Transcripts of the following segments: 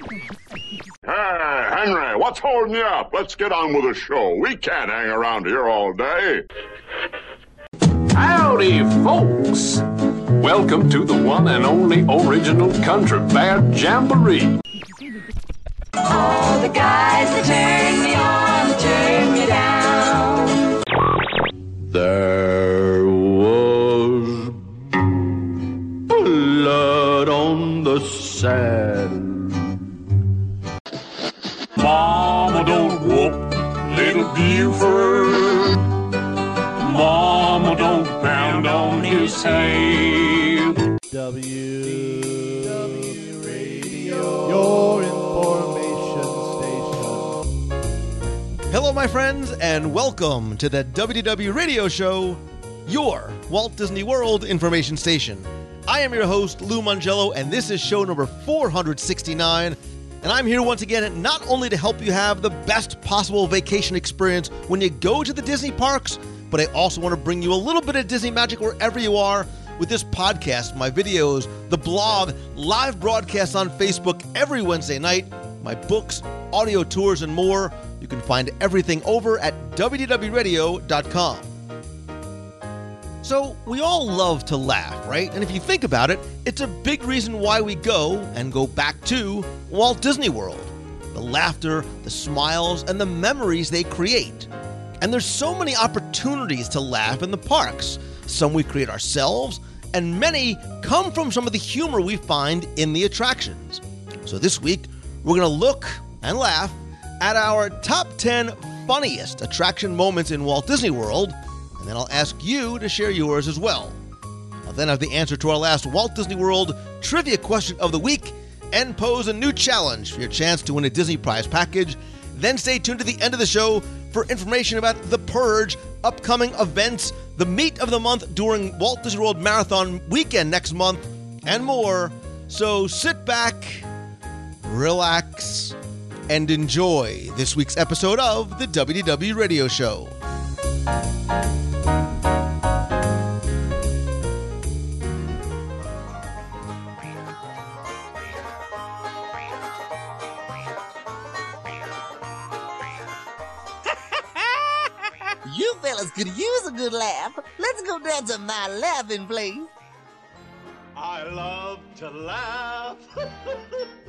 Hey, Henry, what's holding you up? Let's get on with the show. We can't hang around here all day. Howdy, folks! Welcome to the one and only original Country Bear Jamboree. All the guys that turn me on, turn me down. There was blood on the sand. On his. W Radio, your information station. Hello, my friends, and welcome to the WDW Radio Show, your Walt Disney World information station. I am your host, Lou Mongello, and this is show number 469. And I'm here once again not only to help you have the best possible vacation experience when you go to the Disney parks, but I also want to bring you a little bit of Disney magic wherever you are with this podcast, my videos, the blog, live broadcasts on Facebook every Wednesday night, my books, audio tours, and more. You can find everything over at WDWRadio.com. So, we all love to laugh, right? And if you think about it, it's a big reason why we go and go back to Walt Disney World. The laughter, the smiles, and the memories they create. And there's so many opportunities to laugh in the parks. Some we create ourselves, and many come from some of the humor we find in the attractions. So this week, we're going to look and laugh at our top 10 funniest attraction moments in Walt Disney World, and then I'll ask you to share yours as well. I'll then have the answer to our last Walt Disney World trivia question of the week and pose a new challenge for your chance to win a Disney Prize package. Then stay tuned to the end of the show for information about The Purge, upcoming events, the meet of the month during Walt Disney World Marathon weekend next month, and more. So sit back, relax, and enjoy this week's episode of the WDW Radio Show. You fellas could use a good laugh. Let's go down to my laughing place. I love to laugh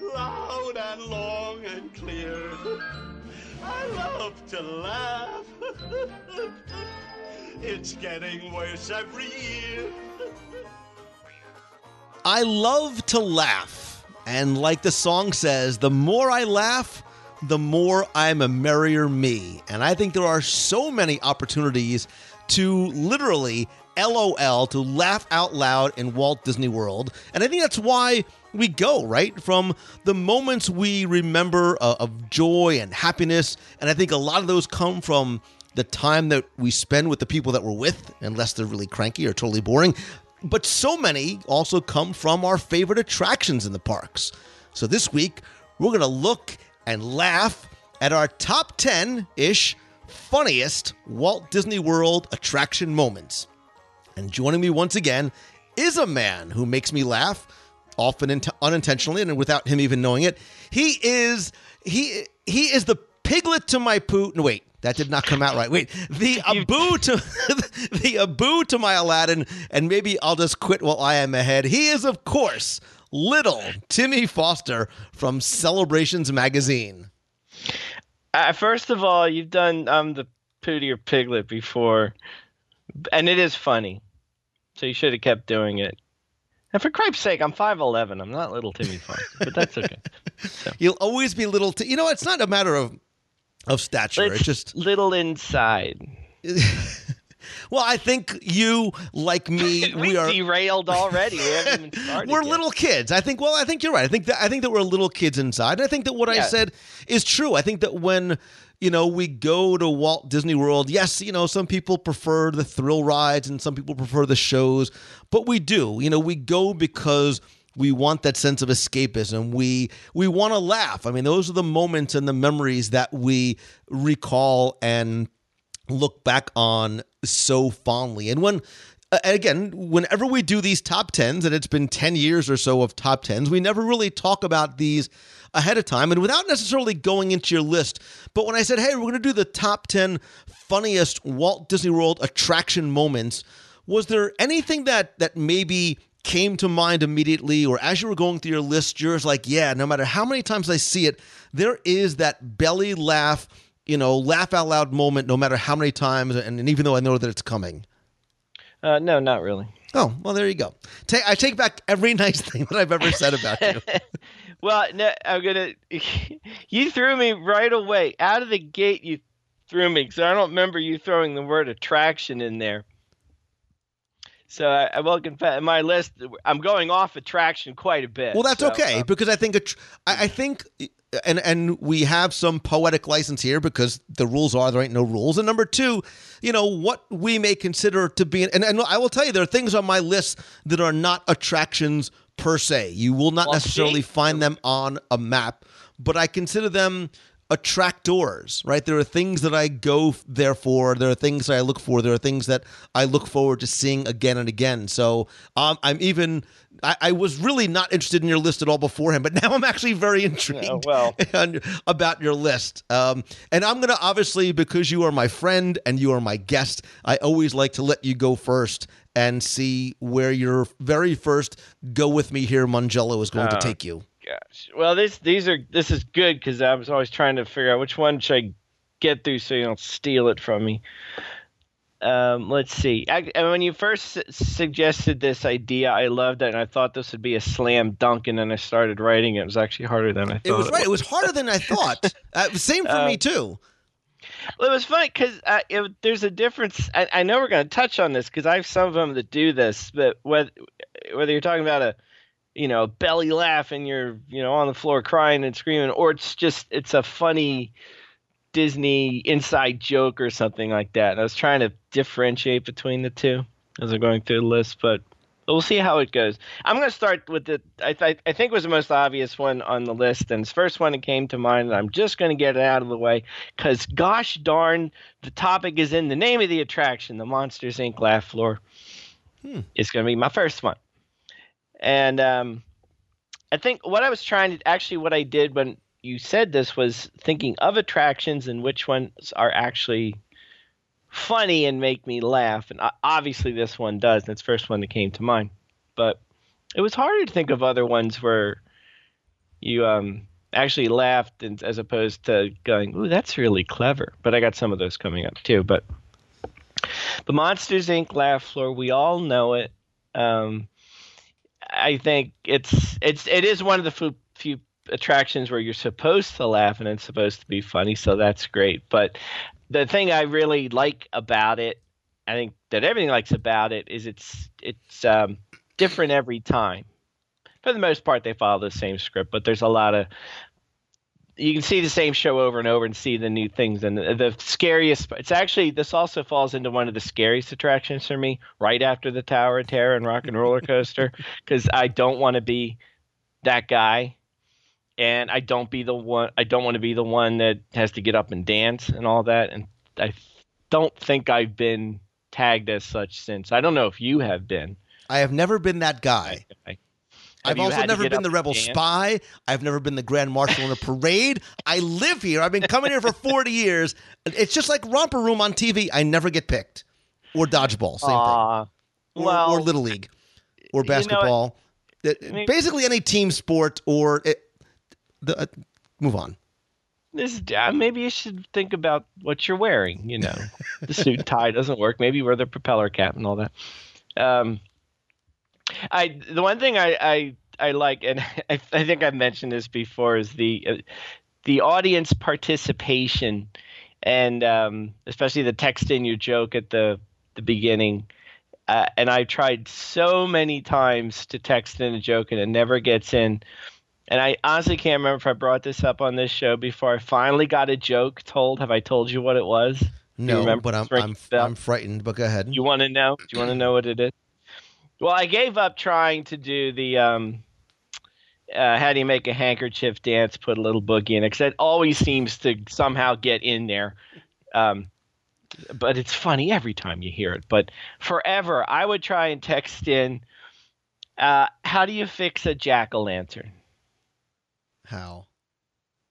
loud and long and clear. I love to laugh. it's getting worse every year. I love to laugh. And like the song says, the more I laugh, the more I'm a merrier me. And I think there are so many opportunities to literally LOL, to laugh out loud in Walt Disney World. And I think that's why we go, right? From the moments we remember uh, of joy and happiness. And I think a lot of those come from the time that we spend with the people that we're with, unless they're really cranky or totally boring. But so many also come from our favorite attractions in the parks. So this week, we're going to look and laugh at our top 10 ish funniest Walt Disney World attraction moments. And joining me once again is a man who makes me laugh, often int- unintentionally and without him even knowing it. He is he he is the piglet to my poo. No, wait, that did not come out right. Wait, the Abu to the Abu to my Aladdin, and maybe I'll just quit while I am ahead. He is, of course, little Timmy Foster from Celebrations Magazine. Uh, first of all, you've done um the Pootie or Piglet before, and it is funny. So you should have kept doing it. And for Christ's sake, I'm five eleven. I'm not little Timmy Foster, but that's okay. You'll always be little. T- you know, it's not a matter of of stature. It's It's just little inside. well, I think you, like me, we, we are derailed already. We haven't even started. we're yet. little kids. I think. Well, I think you're right. I think that I think that we're little kids inside. And I think that what I said is true. I think that when you know we go to Walt Disney World, yes, you know some people prefer the thrill rides and some people prefer the shows, but we do. You know, we go because we want that sense of escapism. We we want to laugh. I mean, those are the moments and the memories that we recall and look back on so fondly. And when uh, and again, whenever we do these top tens, and it's been ten years or so of top tens, we never really talk about these ahead of time and without necessarily going into your list. But when I said, "Hey, we're going to do the top ten funniest Walt Disney World attraction moments," was there anything that that maybe came to mind immediately, or as you were going through your list, you're like, "Yeah, no matter how many times I see it, there is that belly laugh." You know, laugh out loud moment, no matter how many times, and, and even though I know that it's coming. Uh, no, not really. Oh, well, there you go. Ta I take back every nice thing that I've ever said about you. Well, no, I'm gonna. you threw me right away out of the gate. You threw me because I don't remember you throwing the word attraction in there. So I, I will confess, my list, I'm going off attraction quite a bit. Well, that's So, okay uh, because I think attr- I, I think and and we have some poetic license here because the rules are there ain't no rules. And number two, you know what we may consider to be and and I will tell you there are things on my list that are not attractions per se. You will not Well, necessarily see? find them on a map, but I consider them attractors, right? There are things that I go there for. There are things that I look for. There are things that I look forward to seeing again and again. So um, I'm even. I, I was really not interested in your list at all beforehand, but now I'm actually very intrigued Yeah, well. on- about your list. Um, and I'm going to obviously, because you are my friend and you are my guest, I always like to let you go first and see where your very first go with me here, Mongello, is going to Uh, take you. Gosh. Well, this these are this is good because I was always trying to figure out which one should I get through so you don't steal it from me. Um, let's see. I, when you first suggested this idea, I loved it, and I thought this would be a slam dunk. And then I started writing it. It was actually harder than I thought. It was right. It was harder than I thought. Uh, same for me Uh, too. Well, it was funny because uh, there's a difference. I, I know we're going to touch on this because I have some of them that do this, but whether whether you're talking about a you know belly laugh and you're you know on the floor crying and screaming, or it's just it's a funny Disney inside joke or something like that. And I was trying to differentiate between the two as I'm going through the list, but we'll see how it goes. I'm going to start with the I, th- I think was the most obvious one on the list, and it's the first one that came to mind. And I'm just going to get it out of the way because, gosh darn, the topic is in the name of the attraction, the Monsters Inc. laugh floor. It's going to be my first one, and um, I think what I was trying to actually what I did when you said this was thinking of attractions and which ones are actually funny and make me laugh. And obviously, this one does. That's the first one that came to mind. But it was harder to think of other ones where you um, actually laughed and, as opposed to going, "Ooh, that's really clever." But I got some of those coming up too. But the Monsters Inc. laugh floor, we all know it. Um, I think it's it's it is one of the few, few attractions where you're supposed to laugh and it's supposed to be funny, so that's great. But the thing I really like about it, I think that everything likes about it, is it's it's um, different every time. For the most part, they follow the same script, but there's a lot of you can see the same show over and over and see the new things. And the, the scariest, it's actually this also falls into one of the scariest attractions for me, right after the Tower of Terror and Rock and Roller Coaster, because I don't want to be that guy and I don't be the one I don't want to be the one that has to get up and dance and all that and I don't think I've been tagged as such since. I don't know if you have been. I have never been that guy. Have I've also never been the rebel spy. I've never been the grand marshal in a parade. I live here. I've been coming here for 40 years. It's just like romper room on TV. I never get picked. Or dodgeball, same Aw. thing. Or, well, or little league, or you know, basketball. It- mean- basically, any team sport or it, the uh, move on. this uh, maybe you should think about what you're wearing. You know, the suit tie doesn't work. Maybe wear the propeller cap and all that. Um, I the one thing I I, I like, and I, I think I've mentioned this before, is the uh, the audience participation, and um, especially the text in your joke at the the beginning. Uh, and I've tried so many times to text in a joke and it never gets in. And I honestly can't remember if I brought this up on this show before. I finally got a joke told. Have I told you what it was? No, but I'm I'm? I'm frightened. But go ahead. You want to know? Do you want to know what it is? Well, I gave up trying to do the um, uh, how do you make a handkerchief dance? Put a little boogie in it because it always seems to somehow get in there. Um, but it's funny every time you hear it. But forever, I would try and text in, uh, "How do you fix a jack o' lantern How?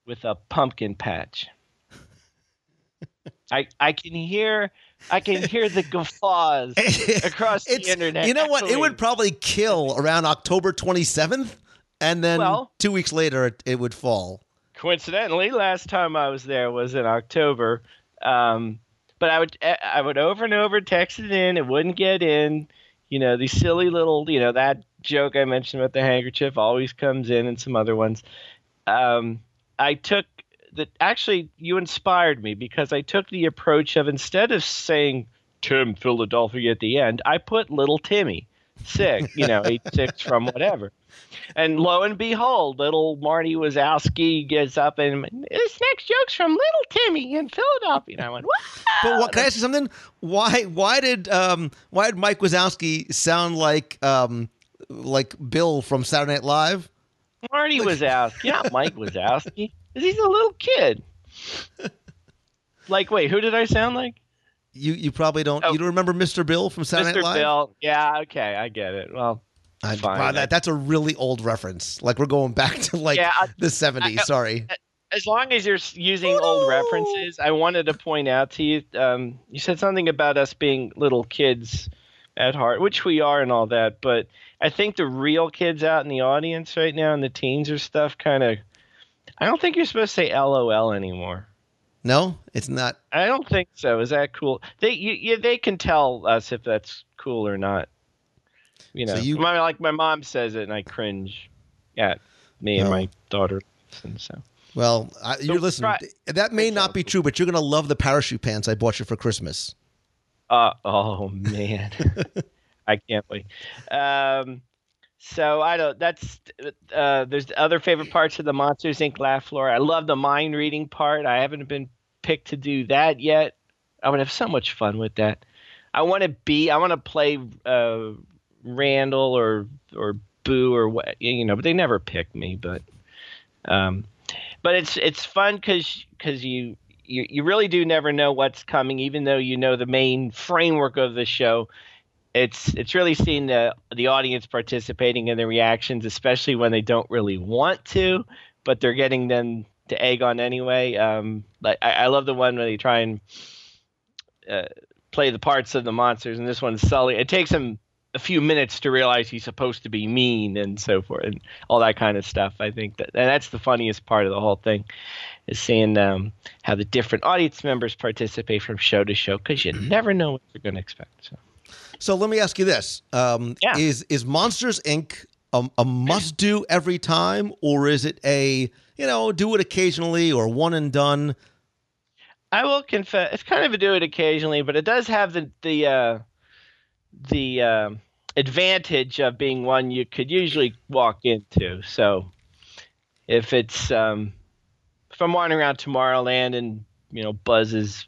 with a pumpkin patch?" I I can hear I can hear the guffaws across the It's- internet. You know what? It would probably kill around October 27th, and then Well- two weeks later it, it would fall. coincidentally last time i was there was in october um, but i would i would over and over text it in it wouldn't get in you know these silly little you know that joke i mentioned about the handkerchief always comes in and some other ones um, i took that actually you inspired me because i took the approach of instead of saying tim philadelphia at the end i put little timmy sick you know eight six from whatever and lo and behold, little Marty Wazowski gets up and this next joke's from little Timmy in Philadelphia. And I went, what? But what, can I ask you something? Why why did um why did Mike Wazowski sound like um like Bill from Saturday Night Live? Marty Wazowski, not Mike Wazowski. 'Cause He's a little kid. Like, wait, who did I sound like? You you probably don't you don't remember Mr. Bill from Saturday Mr. Night Live? Bill. Yeah, okay, I get it. Well, I, fine. wow, that, that's a really old reference. Like we're going back to like Yeah, I- the 70s. I- sorry. as long as you're using old references, I wanted to point out to you. Um, you said something about us being little kids at heart, which we are and all that. But I think the real kids out in the audience right now and the teens or stuff kind of. I don't think you're supposed to say LOL anymore. No, it's not. I don't think so. Is that cool? They you, you, they can tell us if that's cool or not. You know, So you- my, like my mom says it, and I cringe at me and Oh. my daughter. Listen, so. Well, I, you're listening. That may not be true, but you're going to love the parachute pants I bought you for Christmas. Uh, oh man, I can't wait. Um, so I don't. That's uh, there's other favorite parts of the Monsters Inc. laugh floor. I love the mind reading part. I haven't been picked to do that yet. I would have so much fun with that. I want to be. I want to play uh, Randall or or Boo or what you know, but they never pick me. But um, but it's it's fun because because you, you you really do never know what's coming, even though you know the main framework of the show. It's it's really seeing the the audience participating in the reactions, especially when they don't really want to, but they're getting them to egg on anyway. Um, like I, I love the one where they try and uh, play the parts of the monsters, and this one's Sully. It takes him a few minutes to realize he's supposed to be mean and so forth, and all that kind of stuff. I think that and that's the funniest part of the whole thing is seeing um, how the different audience members participate from show to show because you never know what you're going to expect. So. So let me ask you this: um, Is is Monsters Inc. a, a must do every time, or is it a you know do it occasionally or one and done? I will confess, it's kind of a do it occasionally, but it does have the the uh, the um advantage of being one you could usually walk into. So if it's um, if I'm wandering around Tomorrowland and you know buzzes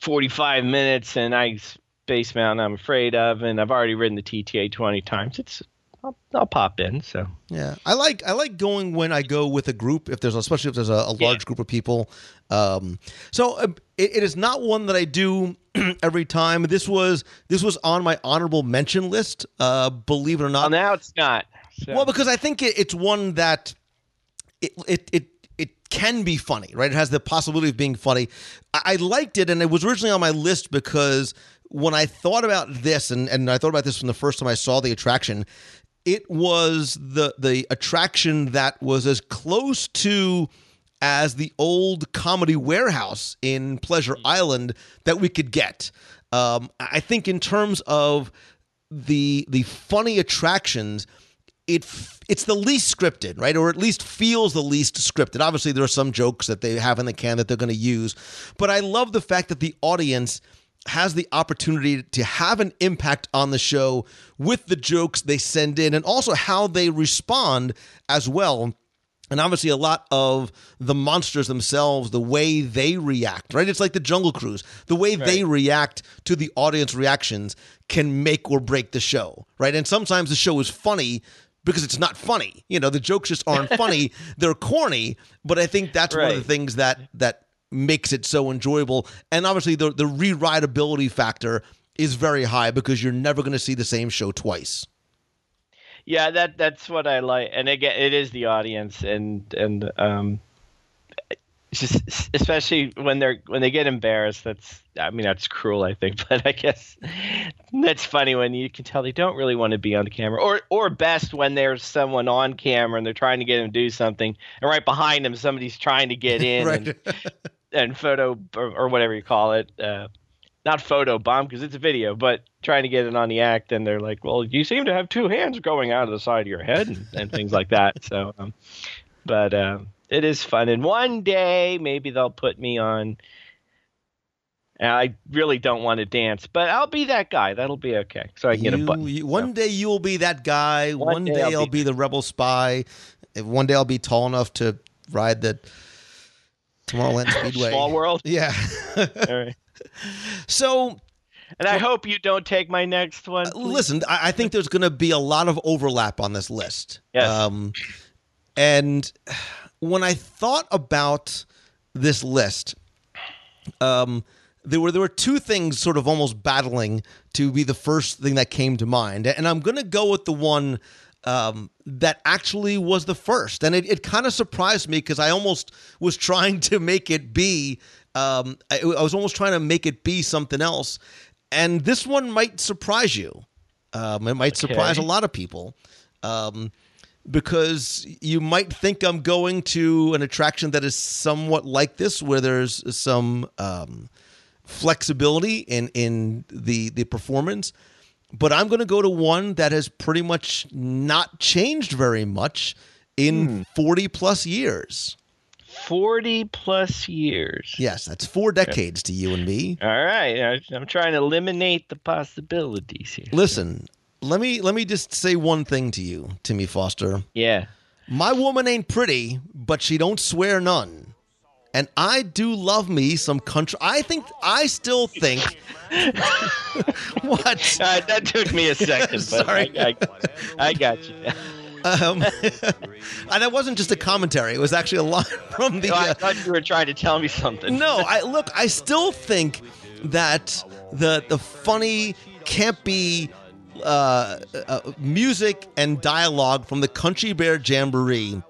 45 minutes and I Space Mountain I'm afraid of, and I've already ridden the TTA 20 times, it's I'll, I'll pop in. So Yeah, I like I like going when I go with a group. If there's especially if there's a, a large group of people. Um, so uh, it, it is not one that I do every time. This was this was on my honorable mention list. Uh, believe it or not. Well, now it's not. So. Well, because I think it, it's one that it it it it can be funny, right? It has the possibility of being funny. I, I liked it, and it was originally on my list because when I thought about this, and and I thought about this from the first time I saw the attraction, it was the the attraction that was as close to as the old comedy warehouse in Pleasure Island that we could get. Um, I think in terms of the the funny attractions, it f- it's the least scripted, right? Or at least feels the least scripted. Obviously, there are some jokes that they have in the can that they're going to use, but I love the fact that the audience has the opportunity to have an impact on the show with the jokes they send in and also how they respond as well. And obviously, a lot of the monsters themselves, the way they react, right? It's like the Jungle Cruise. The way they react to the audience reactions can make or break the show, right? And sometimes the show is funny because it's not funny. You know, the jokes just aren't funny. They're corny. But I think that's one of the things that that makes it so enjoyable. And obviously, the the rewritability factor is very high because you're never going to see the same show twice. Yeah, that that's what I like, and again, it is the audience, and and um, just especially when they're when they get embarrassed. That's I mean that's cruel, I think, but I guess that's funny when you can tell they don't really want to be on the camera, or or best when there's someone on camera and they're trying to get them to do something, and right behind them somebody's trying to get in Right. and, and photo or, or whatever you call it. Uh, not photo bomb because it's a video, but trying to get it on the act, and they're like, "Well, you seem to have two hands going out of the side of your head," and, and things like that. So, um, but uh, it is fun, and one day maybe they'll put me on. I really don't want to dance, but I'll be that guy. That'll be okay. So I can get a button. you- one day you will be that guy. One, One day, day I'll, I'll be, be- the rebel spy. If One day I'll be tall enough to ride the Tomorrowland Speedway. Small world. Yeah. All right. So And I hope you don't take my next one. please. listen, I, I think there's going to be a lot of overlap on this list. Yes. Um, and when I thought about this list, um, there were there were two things sort of almost battling to be the first thing that came to mind, and I'm going to go with the one um, that actually was the first, and it, it kind of surprised me because I almost was trying to make it be. Um, I, I was almost trying to make it be something else, and this one might surprise you. Um, it might surprise a lot of people. Um, because you might think I'm going to an attraction that is somewhat like this, where there's some um, flexibility in in the the performance. But I'm going to go to one that has pretty much not changed very much in hmm. 40 plus years. 40 plus years. Yes, that's four decades to you and me. All right. I'm trying to eliminate the possibilities here. Listen, let me let me just say one thing to you, Timmy Foster. Yeah. My woman ain't pretty, but she don't swear none. And I do love me some country. I think I still think what Uh, that took me a second, but Sorry. I, I, I got you. um, and that wasn't just a commentary. It was actually a line from the. Oh, I Uh, thought you were trying to tell me something. no, I look. I still think that the the funny, campy uh, uh, music and dialogue from the Country Bear Jamboree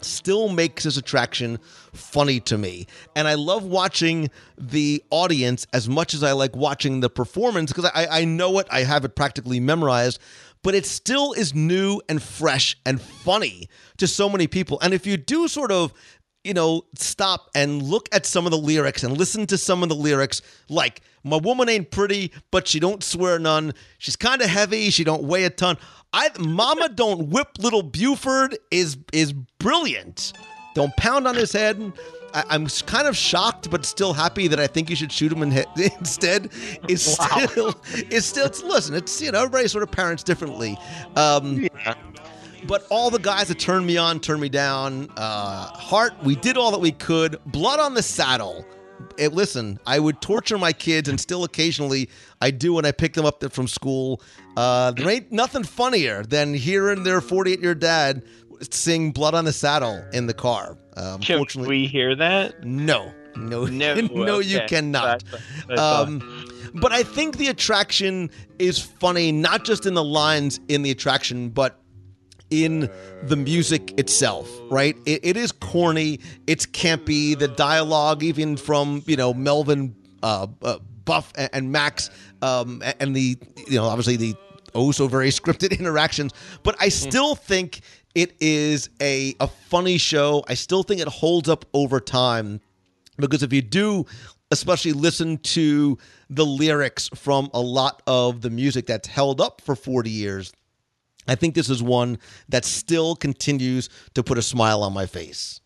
still makes this attraction funny to me. And I love watching the audience as much as I like watching the performance because I, I know it, I have it practically memorized, but it still is new and fresh and funny to so many people. And if you do sort of you know, stop and look at some of the lyrics and listen to some of the lyrics. Like, my woman ain't pretty, but she don't swear none. She's kind of heavy. She don't weigh a ton. I, Mama don't whip little Buford is is brilliant. Don't pound on his head. I, I'm kind of shocked, but still happy that I think you should shoot him in he- instead. Is still is still. It's, listen, it's you know everybody sort of parents differently. Um, but all the guys that turned me on turned me down. Uh, Heart, we did all that we could. Blood on the saddle. Eh, listen, I would torture my kids, and still occasionally I do when I pick them up from school. Uh, there ain't nothing funnier than hearing their 48 year dad sing "Blood on the Saddle" in the car. Um, Can unfortunately, we hear that? no, no, No, no, you cannot. That's what I thought. Um, but I think the attraction is funny, not just in the lines in the attraction, but in the music itself, right? It, it is corny, it's campy. The dialogue, even from you know Melvin, uh, uh, Buff, and, and Max, um, and the you know obviously the oh so very scripted interactions. But I still think it is a a funny show. I still think it holds up over time because if you do especially listen to the lyrics from a lot of the music that's held up for 40 years i think this is one that still continues to put a smile on my face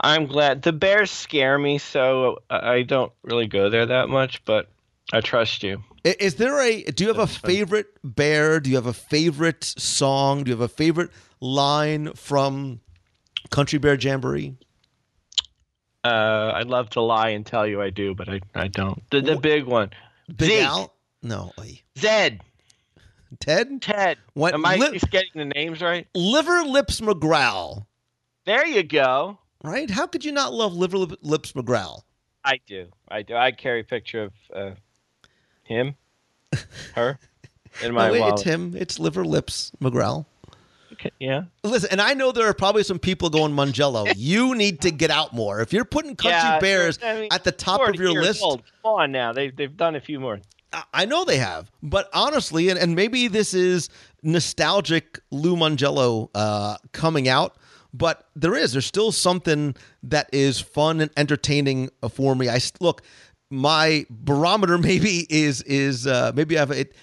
I'm glad. The bears scare me, so I I don't really go there that much, but I trust you. I- is there a do you have a favorite bear do you have a favorite song do you have a favorite line from country bear jamboree Uh, I'd love to lie and tell you I do, but I, I don't. The, the big one. big Zeke. al no oi. Zed. ted Ted. What- Am I li- at getting the names right? liver lips mcgrowl There you go. right? How could you not love Liver Lips McGrowl? I do. I do. I carry a picture of uh, him, her, in my No, wait, wallet. it's him. It's Liver Lips McGrowl. Okay, yeah. Listen, and I know there are probably some people going, Mongello, you need to get out more. If you're putting Country yeah, Bears I mean, at the top of your list, old. Come on now. They've, they've done a few more. I- I know they have, but honestly, and, and maybe this is nostalgic Lou Mongello uh, coming out, but there is. There's still something that is fun and entertaining for me. I look, my barometer maybe is is uh, maybe I have it,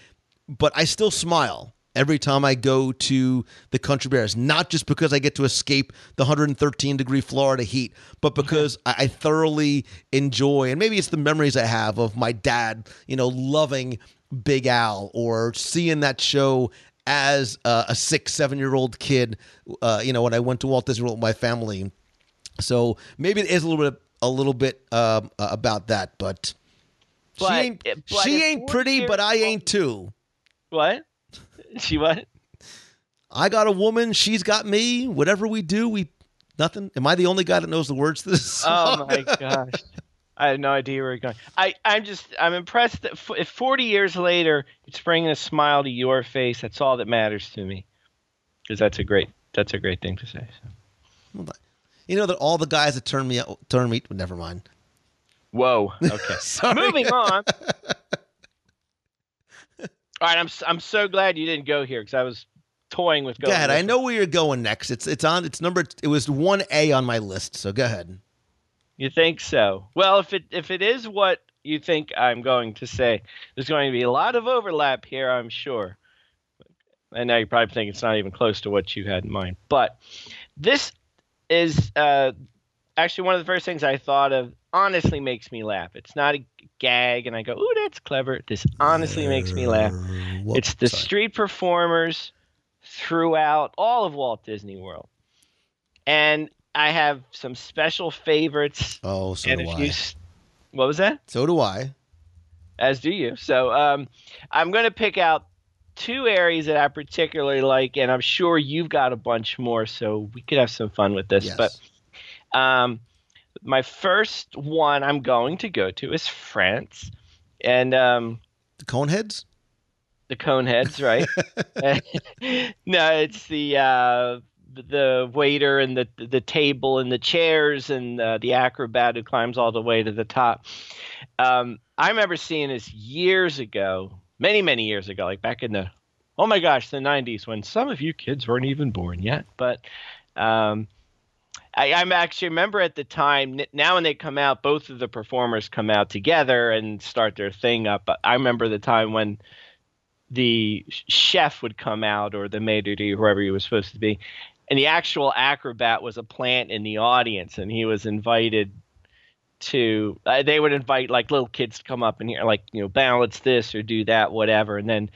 but I still smile every time I go to the Country Bears. Not just because I get to escape the 113 degree Florida heat, but because I, I thoroughly enjoy, and maybe it's the memories I have of my dad, you know, loving Big Al or seeing that show as uh, a six, seven year old kid. Uh, you know, when I went to Walt Disney World with my family. So maybe it is a little bit, a little bit um, about that, but. But- she ain't, but she ain't pretty, but I ain't too. What? She what? I got a woman, she's got me. Whatever we do, we nothing. Am I the only guy that knows the words to this? Oh my gosh. I have no idea where you're going. I, I'm just, I'm impressed that f- if 40 years later it's bringing a smile to your face, that's all that matters to me. Because that's a great, that's a great thing to say. So. You know that all the guys that turn me turn me. Never mind. Whoa. Okay. Moving on. All right, I'm I'm so glad you didn't go here because I was toying with Go going. ahead. I know where you're going next. It's it's on. It's number. It was one A on my list. So go ahead. You think so? Well, if it if it is what you think I'm going to say, there's going to be a lot of overlap here, I'm sure. And now you probably think it's not even close to what you had in mind. But this is uh, actually one of the first things I thought of. Honestly, makes me laugh. It's not a gag, and I go, "Ooh, that's clever." This honestly makes me laugh. Whoop, it's the sorry. street performers throughout all of Walt Disney World, and I have some special favorites. Oh, so and do if I. you, what was that? So do I. As do you. So um, I'm going to pick out two areas that I particularly like, and I'm sure you've got a bunch more, so we could have some fun with this. Yes. But um, my first one I'm going to go to is France, and um, The Coneheads. the Coneheads, right? no, it's the uh, the waiter and the the table and the chairs and uh, the acrobat who climbs all the way to the top. Um, I remember seeing this years ago, many many years ago, like back in the oh my gosh, the '90s when some of you kids weren't even born yet, but. Um, I, I'm actually remember at the time. Now when they come out, both of the performers come out together and start their thing up. But I remember the time when the chef would come out or the maitre d' whoever he was supposed to be, and the actual acrobat was a plant in the audience, and he was invited to. Uh, they would invite like little kids to come up and hear like you know balance this or do that whatever, and then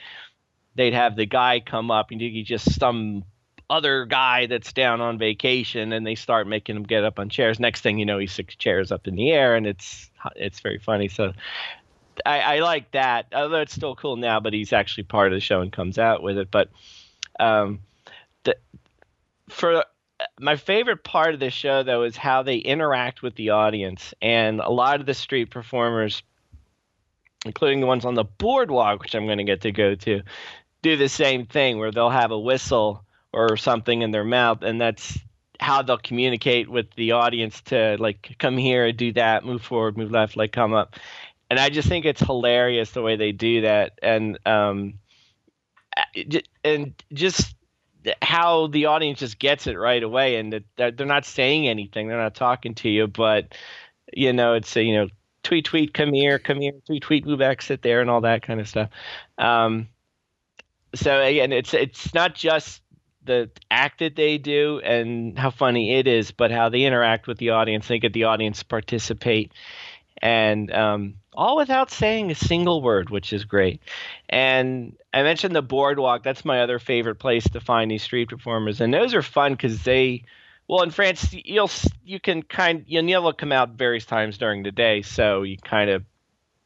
they'd have the guy come up and he just some other guy that's down on vacation and they start making him get up on chairs. Next thing you know he's six chairs up in the air and it's it's very funny. So I, I like that although it's still cool now but he's actually part of the show and comes out with it. But um the for my favorite part of the show though is how they interact with the audience. And a lot of the street performers including the ones on the boardwalk which i'm going to get to go to do the same thing where they'll have a whistle or something in their mouth and that's how they'll communicate with the audience to like come here do that move forward move left like come up. And i just think it's hilarious the way they do that. And um and just how the audience just gets it right away and that they're not saying anything they're not talking to you but you know it's a, you know tweet tweet come here come here tweet tweet move back sit there and all that kind of stuff um so again it's it's not just the act that they do and how funny it is, but how they interact with the audience. They get the audience participate, and um, all without saying a single word, which is great. And I mentioned the boardwalk. That's my other favorite place to find these street performers, and those are fun because they. Well, in France, you'll you can kind you'll come out various times during the day, so you kind of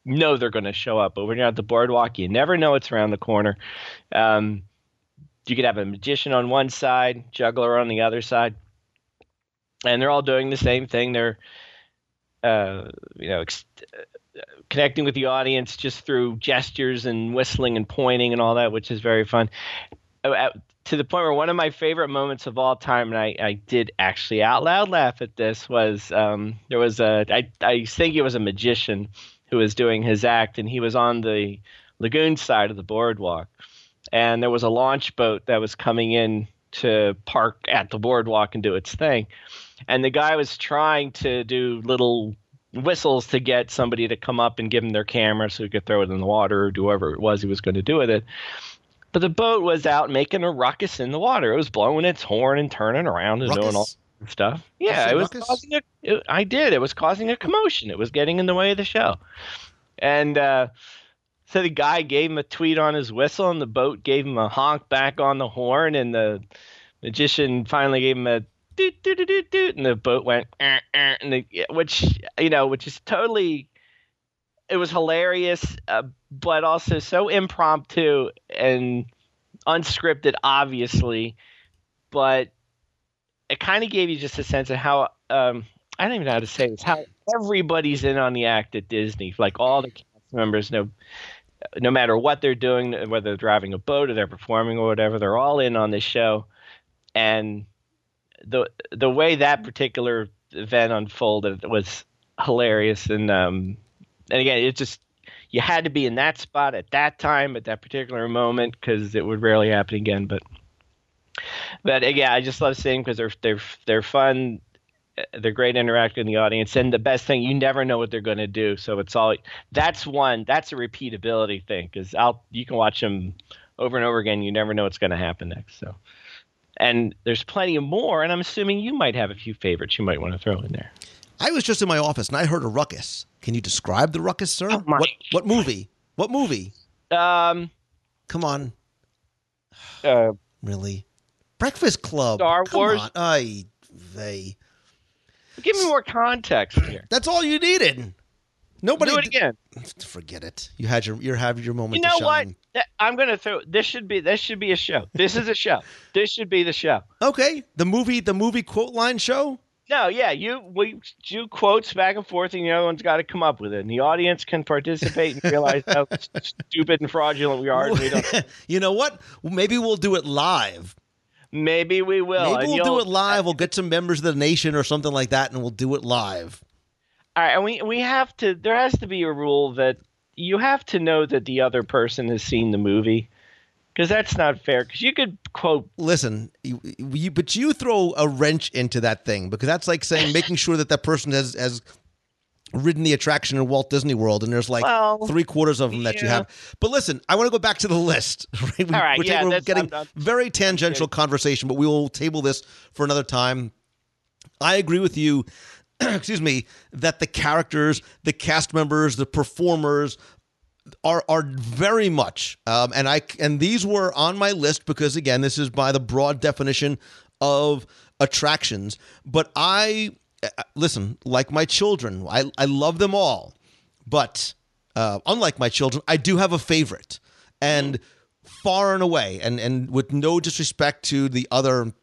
know they're going to show up. But when you're at the boardwalk, you never know it's around the corner. Um, you could have a magician on one side, juggler on the other side. and they're all doing the same thing. They're, uh, you know, ex- connecting with the audience just through gestures and whistling and pointing and all that, which is very fun. Uh, at- to the point where one of my favorite moments of all time, and I, I did actually out loud laugh at this, was um, there was a I I think it was a magician who was doing his act, and he was on the lagoon side of the boardwalk, and there was a launch boat that was coming in to park at the boardwalk and do its thing, and the guy was trying to do little whistles to get somebody to come up and give him their camera so he could throw it in the water or do whatever it was he was going to do with it. But the boat was out making a ruckus in the water. It was blowing its horn and turning around and doing all Ruckus? stuff. Yeah, it was ruckus? causing a. It, I did. It was causing a commotion. It was getting in the way of the show, and uh, so the guy gave him a tweet on his whistle, and the boat gave him a honk back on the horn, and the magician finally gave him a doot doot doot doot, and the boat went "Eh, eh," and the, which you know, which is totally. It was hilarious, uh, but also so impromptu and unscripted, obviously, but it kind of gave you just a sense of how um, I don't even know how to say this. How everybody's in on the act at Disney, like all the cast members, no, no matter what they're doing, whether they're driving a boat or they're performing or whatever, they're all in on this show, and the the way that particular event unfolded was hilarious, and um, and again, it just you had to be in that spot at that time at that particular moment because it would rarely happen again. But but again, I just love seeing because they're they're they're fun. uh, They're great interacting with the audience, and the best thing you never know what they're going to do. So it's all that's one that's a repeatability thing because I'll you can watch them over and over again. You never know what's going to happen next. So and there's plenty of more, and I'm assuming you might have a few favorites you might want to throw in there. I was just in my office and I heard a ruckus. Can you describe the ruckus, sir? Oh, what what movie? What movie? Um, Come on, uh, really? Breakfast Club. Star Come Wars? On. Ay, they. give me more context here. That's all you needed. Nobody. Do it again. Forget it. You had your you have your moment. You know to what? I'm gonna throw. This should be. This should be a show. This is a show. This should be the show. Okay, the movie the movie quote line show. No, yeah, you we do quotes back and forth, and the other one's got to come up with it, and the audience can participate and realize how stupid and fraudulent we are. We don't. you know what? Maybe we'll do it live. Maybe we will. Maybe we'll do it live. We'll get some members of the nation or something like that, and we'll do it live. All right, and we we have to. There has to be a rule that you have to know that the other person has seen the movie, because that's not fair. Because you could quote. Listen, you, you, but you throw a wrench into that thing because that's like saying making sure that that person has has ridden the attraction in Walt Disney World, and there's like Well, three quarters of them that you have. But listen, I want to go back to the list. Right? We, All right, we're, yeah, we're getting very tangential conversation, but we will table this for another time. I agree with you. excuse me, that the characters, the cast members, the performers are are very much, um, and I and these were on my list because again, this is by the broad definition of attractions. But I uh, listen, like my children, I I love them all, but uh, unlike my children, I do have a favorite, and far and away, and and with no disrespect to the other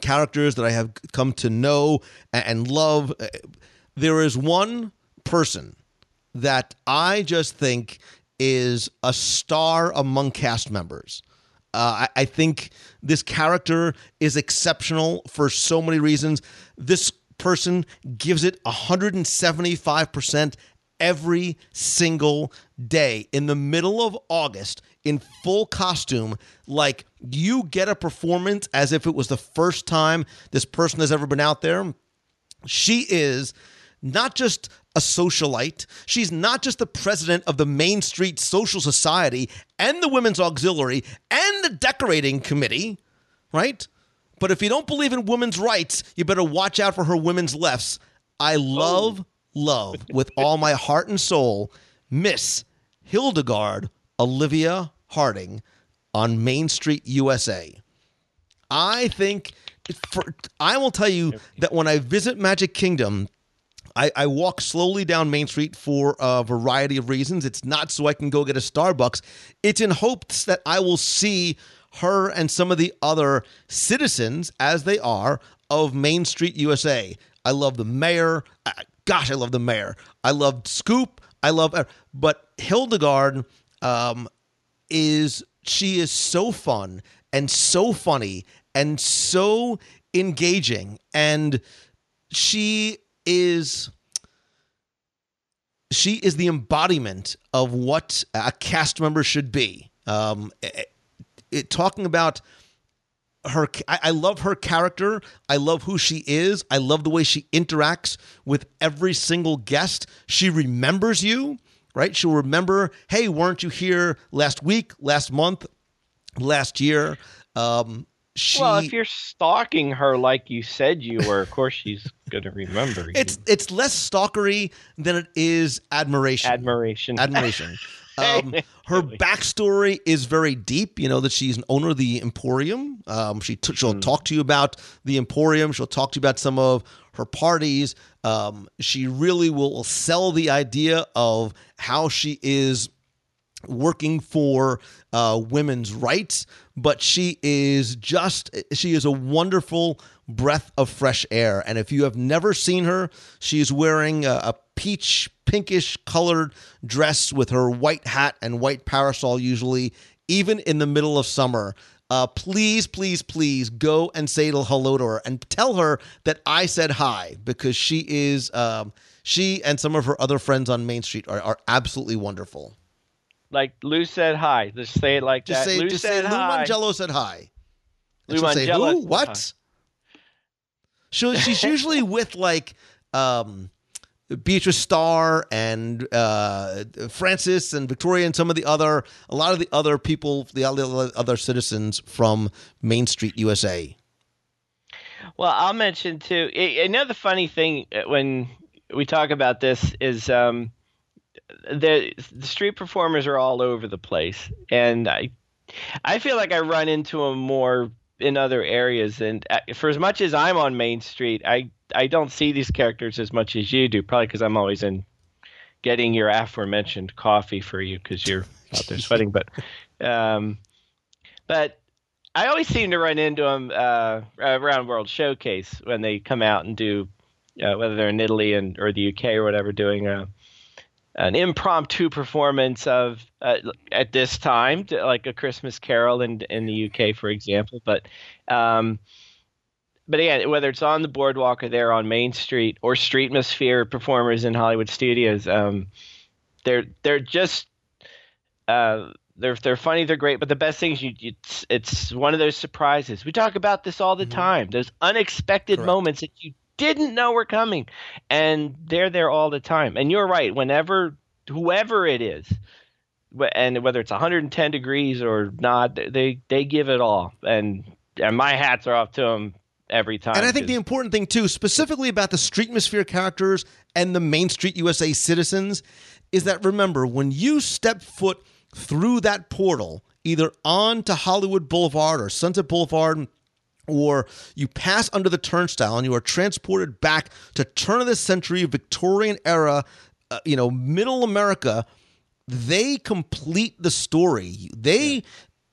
characters that I have come to know and love. uh, There is one person that I just think is a star among cast members. Uh, I, I think this character is exceptional for so many reasons. This person gives it 175% every single day in the middle of August in full costume. Like you get a performance as if it was the first time this person has ever been out there. She is not just a socialite. She's not just the president of the Main Street Social Society and the Women's Auxiliary and the decorating committee, right? But if you don't believe in women's rights, you better watch out for her women's lefts. I love, love with all my heart and soul Miss Hildegard Olivia Harding on Main Street, USA. I think for I will tell you that when I visit Magic Kingdom, I, I walk slowly down Main Street for a variety of reasons. It's not so I can go get a Starbucks. It's in hopes that I will see her and some of the other citizens as they are of Main Street USA. I love the mayor. Gosh, I love the mayor. I love Scoop. I love, but Hildegard um, is she is so fun and so funny and so engaging, and she is she is the embodiment of what a cast member should be. Um, it, it- talking about her, I, I love her character. I love who she is. I love the way she interacts with every single guest. She remembers you, right? She'll remember, hey, weren't you here last week, last month, last year? Um, she, well, if you're stalking her like you said you were, of course she's going to remember you. it's it's less stalkery than it is admiration. admiration. admiration. Um, her backstory is very deep. You know that she's an owner of the Emporium. Um, she t- she'll talk to you about the Emporium. She'll talk to you about some of her parties. Um, she really will sell the idea of how she is working for uh, women's rights, but she is just she is a wonderful breath of fresh air. And if you have never seen her, she is wearing a, a peach pinkish colored dress with her white hat and white parasol, usually even in the middle of summer. Uh, please, please, please go and say hello to her and tell her that I said hi because she is um, she and some of her other friends on Main Street are, are absolutely wonderful. like Lou said hi. Just say it like Just that. say, Lou just said say, Lou hi. Mongello said hi. And Lou say, Mongello who? said What? She'll, she's usually with like um, Beatrice Starr and uh, Francis and Victoria and some of the other, a lot of the other people, the other, citizens from Main Street, USA. Well, I'll mention too. Another funny thing uh, when we talk about this is um, the the street performers are all over the place, and I I feel like I run into them more in other areas. And uh, for as much as I'm on Main Street, I I don't see these characters as much as you do. Probably because I'm always in getting your aforementioned coffee for you because you're out there sweating. But um, but I always seem to run into them uh, around World Showcase when they come out and do, uh, whether they're in Italy and or the UK or whatever, doing a an impromptu performance of uh, at this time, like a Christmas Carol in in the UK, for example. But um, but again, whether it's on the boardwalk or there on Main Street or Streetmosphere performers in Hollywood studios, um, they're they're just uh, they're they're funny, they're great, but the best thing is you, you it's, it's one of those surprises. We talk about this all the time. Those unexpected Correct. moments that you didn't know were coming, and they're there all the time. And you're right. Whenever whoever it is, and whether it's 110 degrees or not, they they give it all. And and my hats are off to them every time. And I think the important thing too, specifically about the Streetmosphere characters and the Main Street USA citizens, is that remember when you step foot through that portal, either onto Hollywood Boulevard or Sunset Boulevard, or you pass under the turnstile and you are transported back to turn of the century Victorian era, uh, you know, middle America. They complete the story. They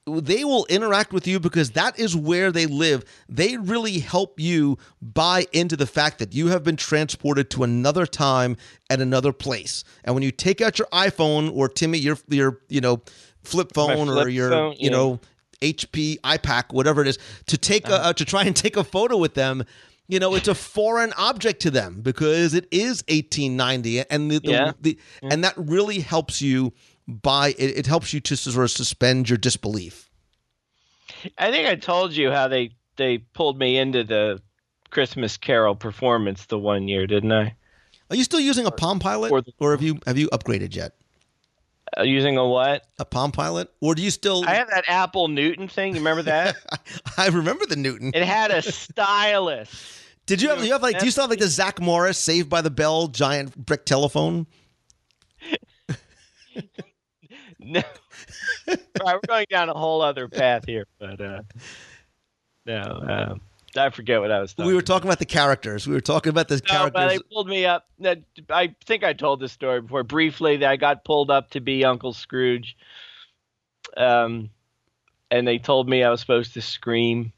they will interact with you because that is where they live. They really help you buy into the fact that you have been transported to another time at another place. And when you take out your iPhone or Timmy your your you know flip phone or your phone, you yeah. know HP iPAQ whatever it is to take Uh-huh. a, uh, to try and take a photo with them. You know, it's a foreign object to them because it is 1890, and the, the, Yeah. the and that really helps you buy. It, it helps you to sort of suspend your disbelief. I think I told you how they they pulled me into the Christmas Carol performance the one year, didn't I? Are you still using a Palm Pilot, Or the- or have you have you upgraded yet? Uh, using a what? A Palm Pilot, or do you still? I have that Apple Newton thing. You remember that? I remember the Newton. it had a stylus. Did you have? You have like? Do you still have like the Zach Morris Saved by the Bell giant brick telephone? No. right, we're going down a whole other path here, but uh, no, um, I forget what I was talking. We were talking about the characters. We were talking about the No, but they characters. pulled me up. I think I told this story before. Briefly, that I got pulled up to be Uncle Scrooge, um, and they told me I was supposed to scream.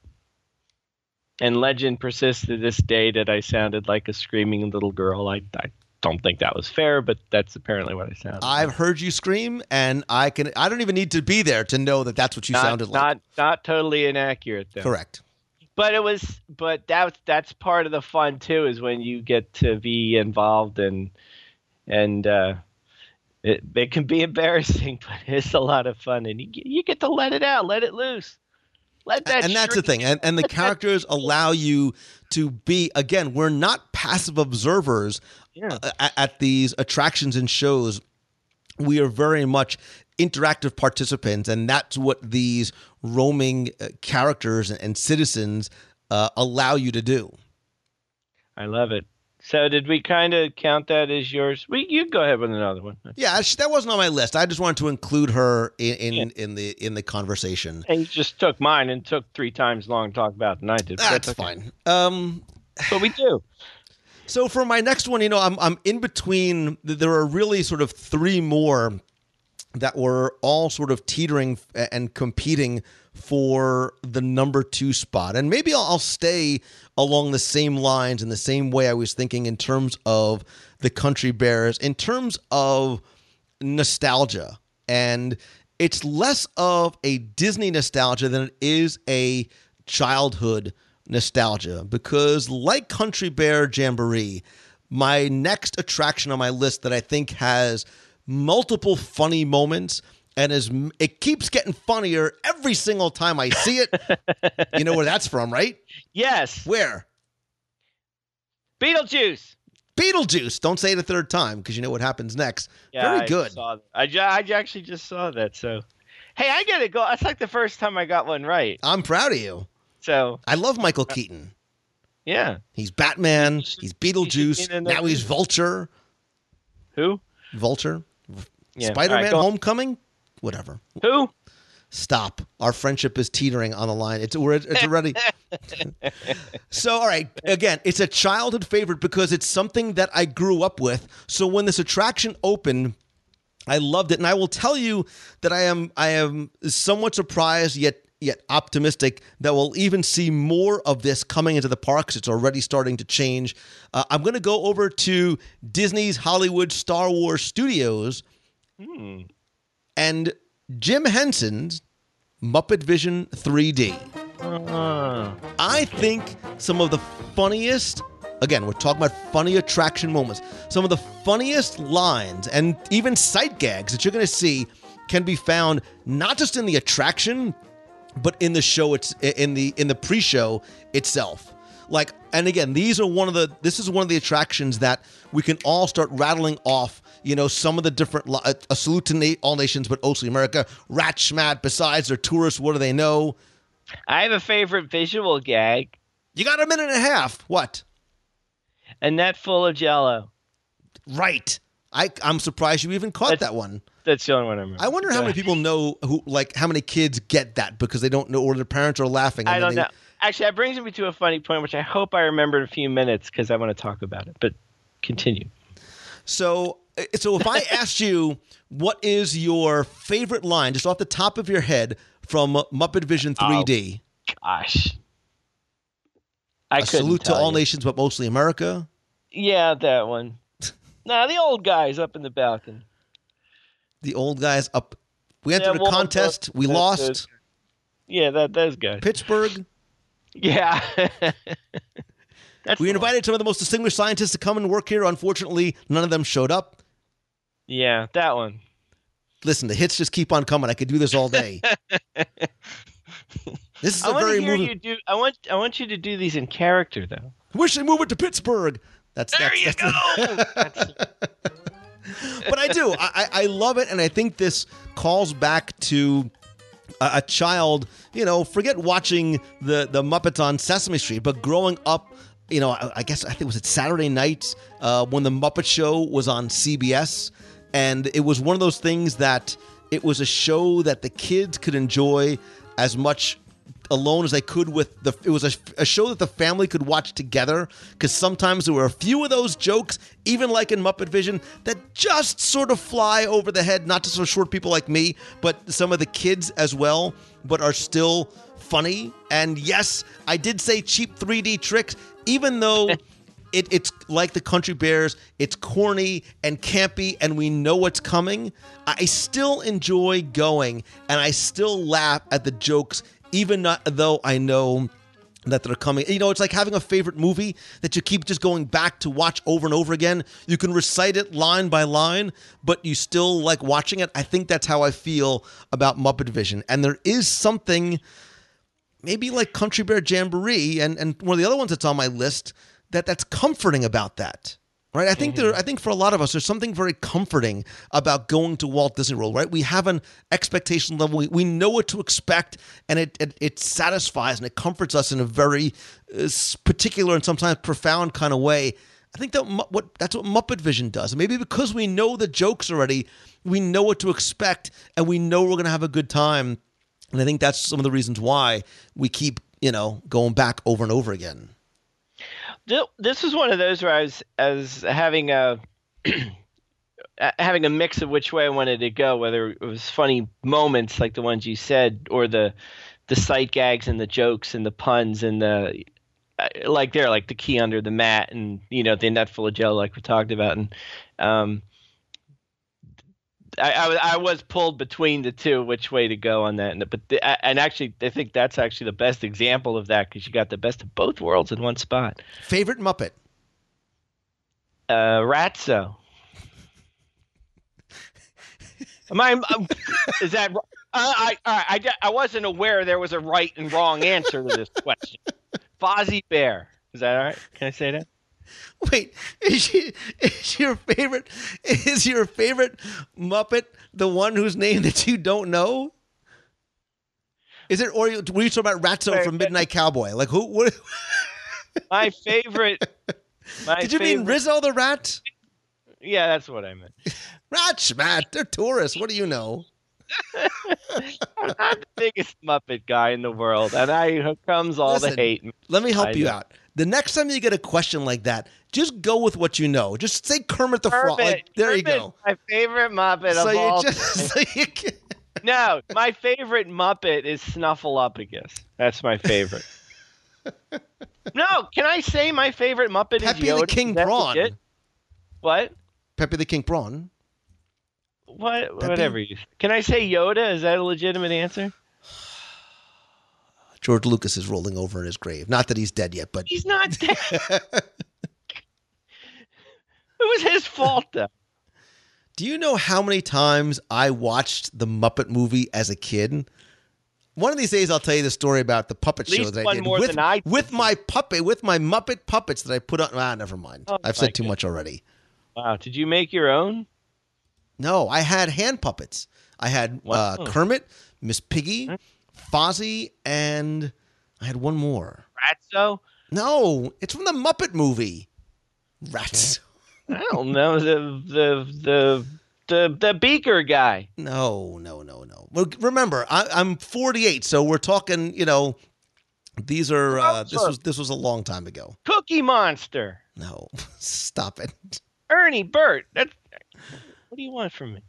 And legend persists to this day that I sounded like a screaming little girl. I, I don't think that was fair, but that's apparently what I sounded. I've heard you scream, and I can. I don't even need to be there to know that that's what you not, sounded like. Not not totally inaccurate though. Correct. But it was but that that's part of the fun too is when you get to be involved and and uh it, it can be embarrassing, but it's a lot of fun, and you get, you get to let it out, let it loose, let that. and that's the thing and, and the characters allow you to be again we're not passive observers Yeah. at, at these attractions and shows we are very much interactive participants and that's what these roaming uh, characters and, and citizens uh, allow you to do I love it. So did we kind of count that as yours? We you go ahead with another one. yeah that wasn't on my list i just wanted to include her in in, in the in the conversation And you just took mine and took three times long to talk about than I did. but that's okay. fine um But we do. So for my next one, you know, I'm I'm in between. There are really sort of three more that were all sort of teetering and competing for the number two spot, and maybe I'll, I'll stay along the same lines in the same way I was thinking in terms of the Country Bears, in terms of nostalgia, and it's less of a Disney nostalgia than it is a childhood nostalgia because like country bear jamboree my next attraction on my list that i think has multiple funny moments and is it keeps getting funnier every single time i see it. You know where that's from right? Yes, where? Beetlejuice. beetlejuice. Don't say it a third time because you know what happens next. Yeah, very I good. I, ju- I actually just saw that. So, hey, I gotta go. That's like the first time I got one right. i'm proud of you So, i love michael uh, keaton yeah. he's batman he's beetlejuice be in now he's vulture Who? vulture Yeah. spider-man right, homecoming whatever Who? stop. Our friendship is teetering on the line. It's we're, it's already. so all right, again, it's a childhood favorite because it's something that I grew up with. So when this attraction opened, I loved it, and I will tell you that I am I am somewhat surprised yet yet optimistic that we'll even see more of this coming into the parks. It's already starting to change. Uh, I'm going to go over to Disney's Hollywood Star Wars Studios and Jim Henson's Muppet Vision 3D. Uh, I think some of the funniest, again, we're talking about funny attraction moments, some of the funniest lines and even sight gags that you're going to see can be found not just in the attraction, but in the show it's in the in the pre-show itself. Like and again, these are one of the this is one of the attractions that we can all start rattling off, you know, some of the different a, a salute to na- all nations but mostly America, rat schmat besides they're tourists, what do they know? I have a favorite visual gag, You got a minute and a half. What? a net full of Jello. Right. I I'm surprised you even caught That's- that one. That's the only one I remember. I wonder how many people know who like how many kids get that because they don't know or their parents are laughing. I don't they- know. Actually, that brings me to a funny point, which I hope I remember in a few minutes because I want to talk about it. But continue. So uh, so if I asked you what is your favorite line just off the top of your head from Muppet Vision Oh, 3D? Gosh, I a salute to all you. nations but mostly America. Yeah, that one. nah, the old guys up in the balcony. The old guys up we Yeah, entered a contest, we lost. Yeah, that those guys. Pittsburgh. Yeah. We invited some of the most distinguished scientists to come and work here. Unfortunately, none of them showed up. Yeah, that one. Listen, the hits just keep on coming. I could do this all day. this is I a want very to hear moving. you do. I want. I want you to do these in character, though. Wish they move it to Pittsburgh. That's There that's, you that's- go. But I do. I, I love it, and I think this calls back to a, a child. You know, forget watching the the Muppets on Sesame Street, but growing up. You know, I, I guess I think it was it Saturday nights uh, when the Muppet Show was on CBS, and it was one of those things that it was a show that the kids could enjoy as much alone as they could with the it was a, a show that the family could watch together because sometimes there were a few of those jokes even like in muppet vision that just sort of fly over the head not just for short people like me but some of the kids as well but are still funny. And yes, I did say cheap 3D tricks, even though it, it's like the Country Bears, it's corny and campy, and we know what's coming. I still enjoy going, and I still laugh at the jokes, even not, though I know that they're coming. You know, it's like having a favorite movie that you keep just going back to watch over and over again. You can recite it line by line, but you still like watching it. I think that's how I feel about Muppet Vision. And there is something maybe like Country Bear Jamboree and, and one of the other ones that's on my list that that's comforting about that. Right, I think there. I think for a lot of us, there's something very comforting about going to Walt Disney World. Right, we have an expectation level. We, we know what to expect, and it, it it satisfies and it comforts us in a very uh, particular and sometimes profound kind of way. I think that what that's what Muppet Vision does. Maybe because we know the jokes already, we know what to expect, and we know we're going to have a good time. And I think that's some of the reasons why we keep you know going back over and over again. Th- This was one of those where I was, I was having a having a mix of which way I wanted to go, whether it was funny moments like the ones you said, or the the sight gags and the jokes and the puns and the like they're like the key under the mat and you know the net full of jello like we talked about. And um I, I, was- I was pulled between the two which way to go on that. And but the, and actually I think that's actually the best example of that because you got the best of both worlds in one spot. Favorite Muppet? uh Ratso. Am I um, is that uh, I, I I I wasn't aware there was a right and wrong answer to this question. Fozzie Bear. Is that all right? Can I say that Wait, is, she, is your favorite is your favorite Muppet the one whose name that you don't know? Is it or were you talking about Ratso Wait, from. Midnight Cowboy? Like who? What, my favorite my did you mean Rizzo the Rat? yeah that's what I meant Rat Schmat, they're tourists. What do you know? I'm not the biggest Muppet guy in the world, and I here comes all Listen, the hate. Let me help I you know. out. The next time you get a question like that, just go with what you know. Just say Kermit the Frog. Like, Kermit, there you go. My favorite Muppet So of you all just time. so you can, No, my favorite Muppet is Snuffleupagus. That's my favorite. no, can I say my favorite Muppet Pepe is the Yoda? King Is that Prawn. What? Pepe the King Prawn. What? Pepe? Whatever you. Can I say Yoda? Is that a legitimate answer? George Lucas is rolling over in his grave. Not that he's dead yet, but He's not dead. it was his fault, though. Do you know how many times I watched the Muppet movie as a kid? One of these days, I'll tell you the story about the puppet show that I did more with, than I did. with my puppet, with my Muppet puppets that I put on. Ah, never mind. Oh, I've said too much already. Wow. Did you make your own? No, I had hand puppets. I had uh, Kermit, Miss Piggy, Fozzie, and I had one more. Ratso? No, it's from the Muppet movie. Rats. I don't know the the the the the beaker guy. No, no, no, no. Well, remember, I, I'm 48, so we're talking. You know, these are. Uh, this was this was a long time ago. Cookie Monster. No, stop it. Ernie Bert. That's what do you want from me?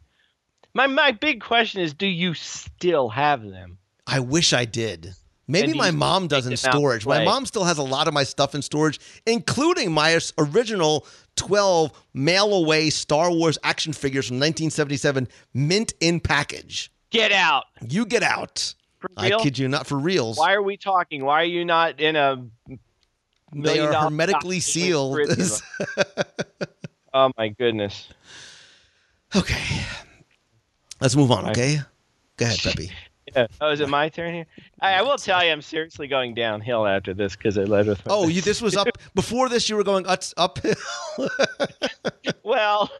My my big question is, do you still have them? I wish I did. Maybe my mom does in take them out to storage. My mom still has a lot of my stuff in storage, including my original 12 mail away Star Wars action figures from 1977, mint in package. Get out. You get out. I kid you not for reals. Why are we talking? Why are you not in a They are hermetically sealed. three of them? oh my goodness. Okay. Let's move on, okay? Go ahead, Peppy. Yeah. Oh, is it my turn here? I, I will tell you, I'm seriously going downhill after this because I led with. Oh, you, this was up before this. You were going uphill. Well,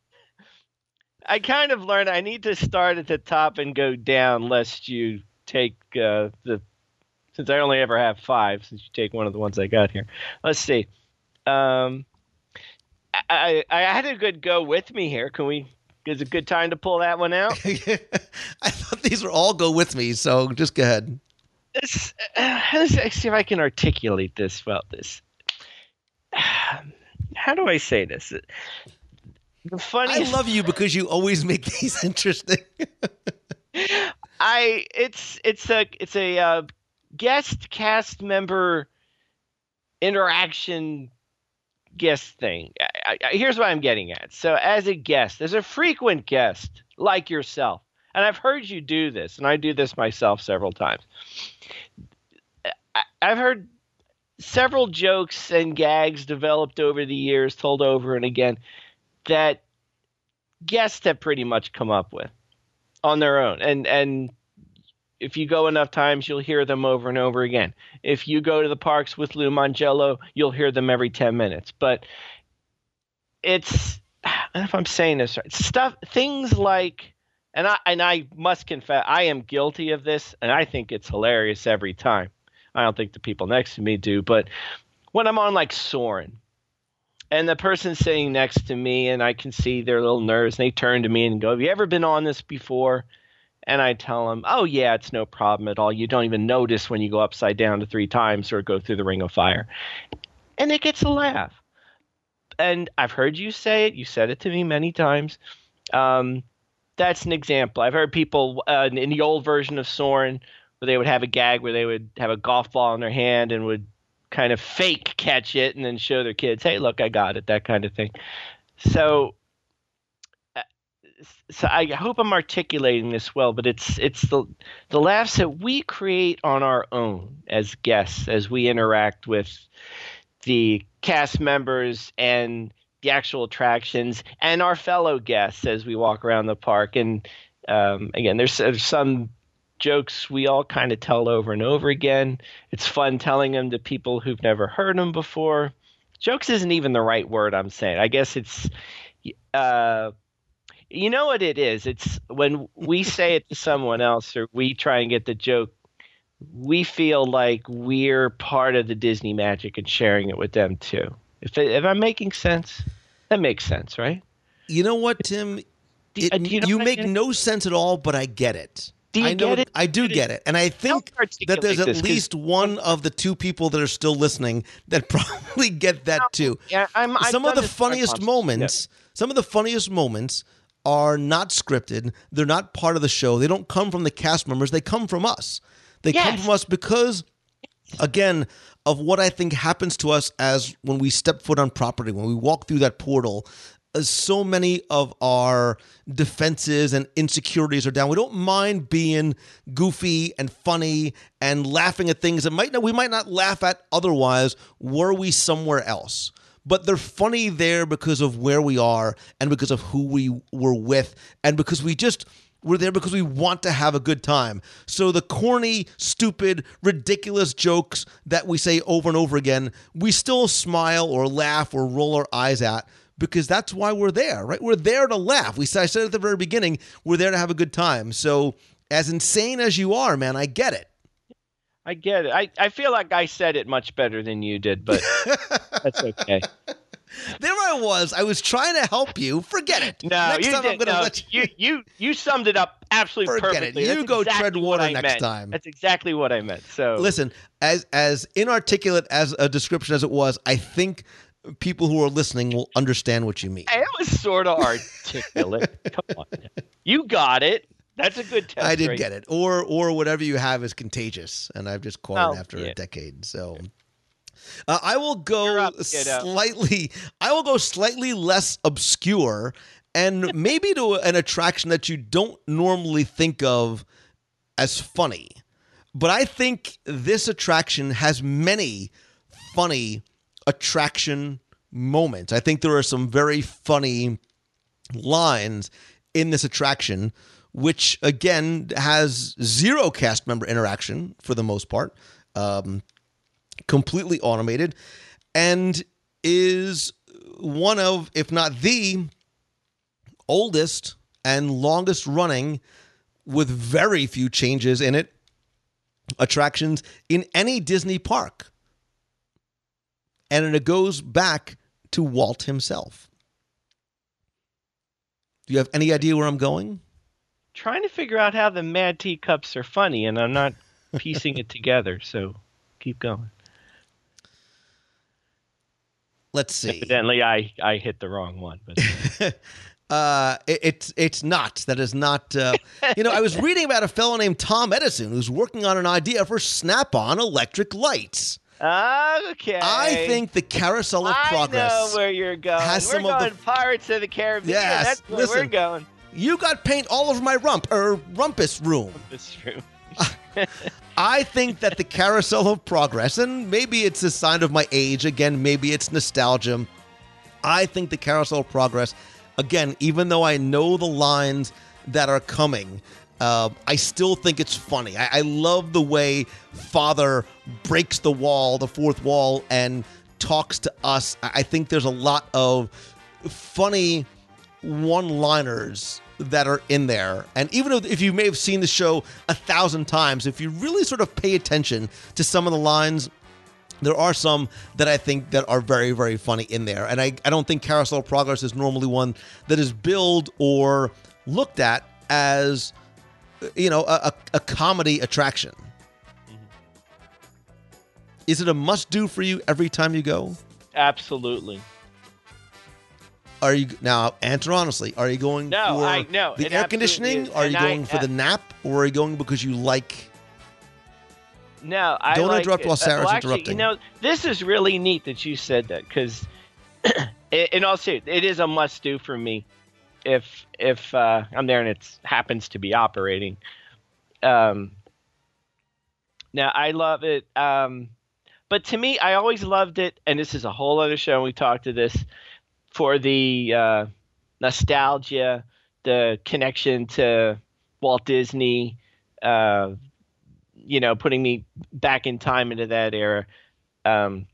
I kind of learned I need to start at the top and go down, lest you take uh, the. Since I only ever have five, since you take one of the ones I got here. Let's see. Um, I I had a good go with me here. Can we? Is a good time to pull that one out? I thought these were all go with me, so just go ahead. This, uh, let's see if I can articulate this well. This. How do I say this? The funny I love you because you always make these interesting. I it's it's a it's a uh, guest cast member interaction guest thing. I, I, here's what I'm getting at. So, as a guest, as a frequent guest like yourself, and I've heard you do this, and I do this myself several times. I, I've heard several jokes and gags developed over the years, told over and again, that guests have pretty much come up with on their own. And and if you go enough times, you'll hear them over and over again. If you go to the parks with Lou Mongello, you'll hear them every 10 minutes. But it's, I don't know if I'm saying this right, stuff, things like, and I, and I must confess, I am guilty of this, and I think it's hilarious every time. I don't think the people next to me do, but when I'm on like Soarin', and the person sitting next to me, and I can see their little nerves, and they turn to me and go, Have you ever been on this before? And I tell them, "Oh yeah, it's no problem at all. You don't even notice when you go upside down to three times or go through the ring of fire," and it gets a laugh. And I've heard you say it. You said it to me many times. Um, that's an example. I've heard people uh, in the old version of Soarin' where they would have a gag where they would have a golf ball in their hand and would kind of fake catch it and then show their kids, "Hey, look, I got it." That kind of thing. So so I hope I'm articulating this well, but it's it's the the laughs that we create on our own as guests as we interact with the cast members and the actual attractions and our fellow guests as we walk around the park. And um, again, there's, there's some jokes we all kind of tell over and over again. It's fun telling them to people who've never heard them before. Jokes isn't even the right word I'm saying. I guess it's uh, you know what it is? It's when we say it to someone else or we try and get the joke, we feel like we're part of the Disney magic and sharing it with them too. If, it, if I'm making sense, that makes sense, right? You know what, Tim? It- do you you what make no sense at all, but I get it. Do you I know get it? I do get it, and I think that there's at least one of the two people that are still listening that probably get that too. Yeah, I'm, I've some of the funniest moments, some of the funniest moments are not scripted. They're not part of the show. They don't come from the cast members. They come from us. They come from us because, again, of what I think happens to us as when we step foot on property, when we walk through that portal. uh, So many of our defenses and insecurities are down. We don't mind being goofy and funny and laughing at things that might not we might not laugh at otherwise were we somewhere else but they're funny there because of where we are and because of who we were with and because we just we're there because we want to have a good time. So the corny, stupid, ridiculous jokes that we say over and over again, we still smile or laugh or roll our eyes at because that's why we're there, right? We're there to laugh. We I said at the very beginning, we're there to have a good time. So as insane as you are, man, I get it. I get it. I, I feel like I said it much better than you did, but that's okay. There I was. I was trying to help you. Forget it. No, Next you time I'm did. going to no, let you. you, you you summed it up absolutely Forget it. perfectly. You That's go exactly tread water next meant. time. That's exactly what I meant. So Listen, as as inarticulate as a description as it was, I think people who are listening will understand what you mean. It was sort of articulate. Come on, you got it. That's a good test. I did right get it. Or or whatever you have is contagious, and I've just caught Oh, it after yeah. a decade. So uh, I will go up, slightly. I will go slightly less obscure, and maybe to an attraction that you don't normally think of as funny. But I think this attraction has many funny attraction moments. I think there are some very funny lines in this attraction, which again has zero cast member interaction for the most part, um, completely automated, and is one of, if not the oldest and longest running, with very few changes in it, attractions in any Disney park. And it goes back to Walt himself. Do you have any idea where I'm going? Trying to figure out how the Mad Teacups are funny, and I'm not piecing it together. So keep going. Let's see. Evidently, I I hit the wrong one. But Uh, it, it's it's not. That is not. Uh, you know, I was reading about a fellow named Tom Edison who's working on an idea for Snap-on electric lights. Okay. I think the carousel of progress. I know where you're going. has we're some of the- going Pirates of the Caribbean. Yes, That's where we're listen. going. You got paint all over my rump or rumpus room. That's true. I think that the carousel of progress, and maybe it's a sign of my age. Again, maybe it's nostalgia. I think the carousel of progress, again, even though I know the lines that are coming, uh, I still think it's funny. I, I love the way Father breaks the wall, the fourth wall, and talks to us. I I think there's a lot of funny one liners that are in there. And even if, if you may have seen the show a thousand times, if you really sort of pay attention to some of the lines, there are some that I think that are very, very funny in there. And I, I don't think Carousel Progress is normally one that is billed or looked at as, you know, a, a, a comedy attraction. Mm-hmm. Is it a must do for you every time you go? Absolutely. Are you now answer honestly? Are you going No, for I- no, the air conditioning? is. Are you And I- going for uh, the nap, or are you going because you like? No, I Don't like interrupt it. while Uh, Sarah's well, actually, interrupting. You know, this is really neat that you said that because, in all seriousness, it is a must-do for me. If if uh, I'm there and it happens to be operating, um, now I love it. Um, but to me, I always loved it, and this is a whole other show. And we talked to this for the uh, nostalgia, the connection to Walt Disney. Uh, you know, putting me back in time into that era. Um,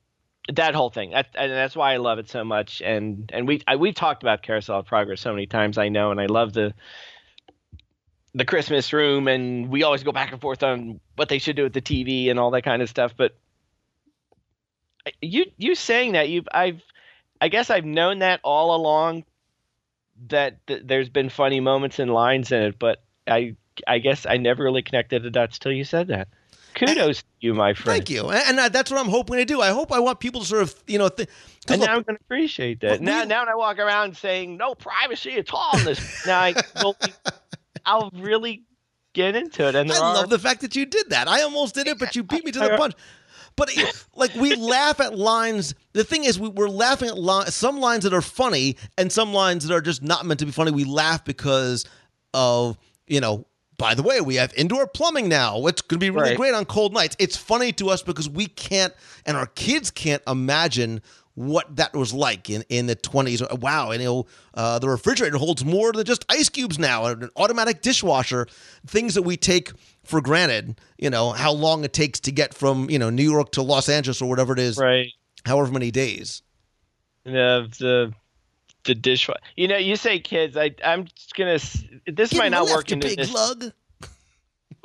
that whole thing. That, and that's why I love it so much. And and we I, we've talked about Carousel of Progress so many times. I know, and I love the the Christmas room, and we always go back and forth on what they should do with the TV and all that kind of stuff. But you you saying that you I've I guess I've known that all along that th- there's been funny moments and lines in it, but I I guess I never really connected the dots till you said that. Kudos to you, my friend. Thank you, and, and uh, that's what I'm hoping to do. I hope I want people to sort of you know. Th- And look, now I'm going to appreciate that. Now, we- now when I walk around saying no privacy at all in this, now I will, I'll really get into it. And I are, love the fact that you did that. I almost did it, but you beat me to the punch. But it- like we laugh at lines. The thing is, we, we're laughing at li- some lines that are funny and some lines that are just not meant to be funny. We laugh because of you know. By the way, we have indoor plumbing now. It's going to be really Right. great on cold nights. It's funny to us because we can't, and our kids can't imagine what that was like in, in the 20s. Wow, and you know, uh, the refrigerator holds more than just ice cubes now, an automatic dishwasher, things that we take for granted, you know, how long it takes to get from, you know, New York to Los Angeles or whatever it is, right. however many days. The the the dishwasher. You know, you say kids. I I'm just gonna. This Get might not work you in big this. lug.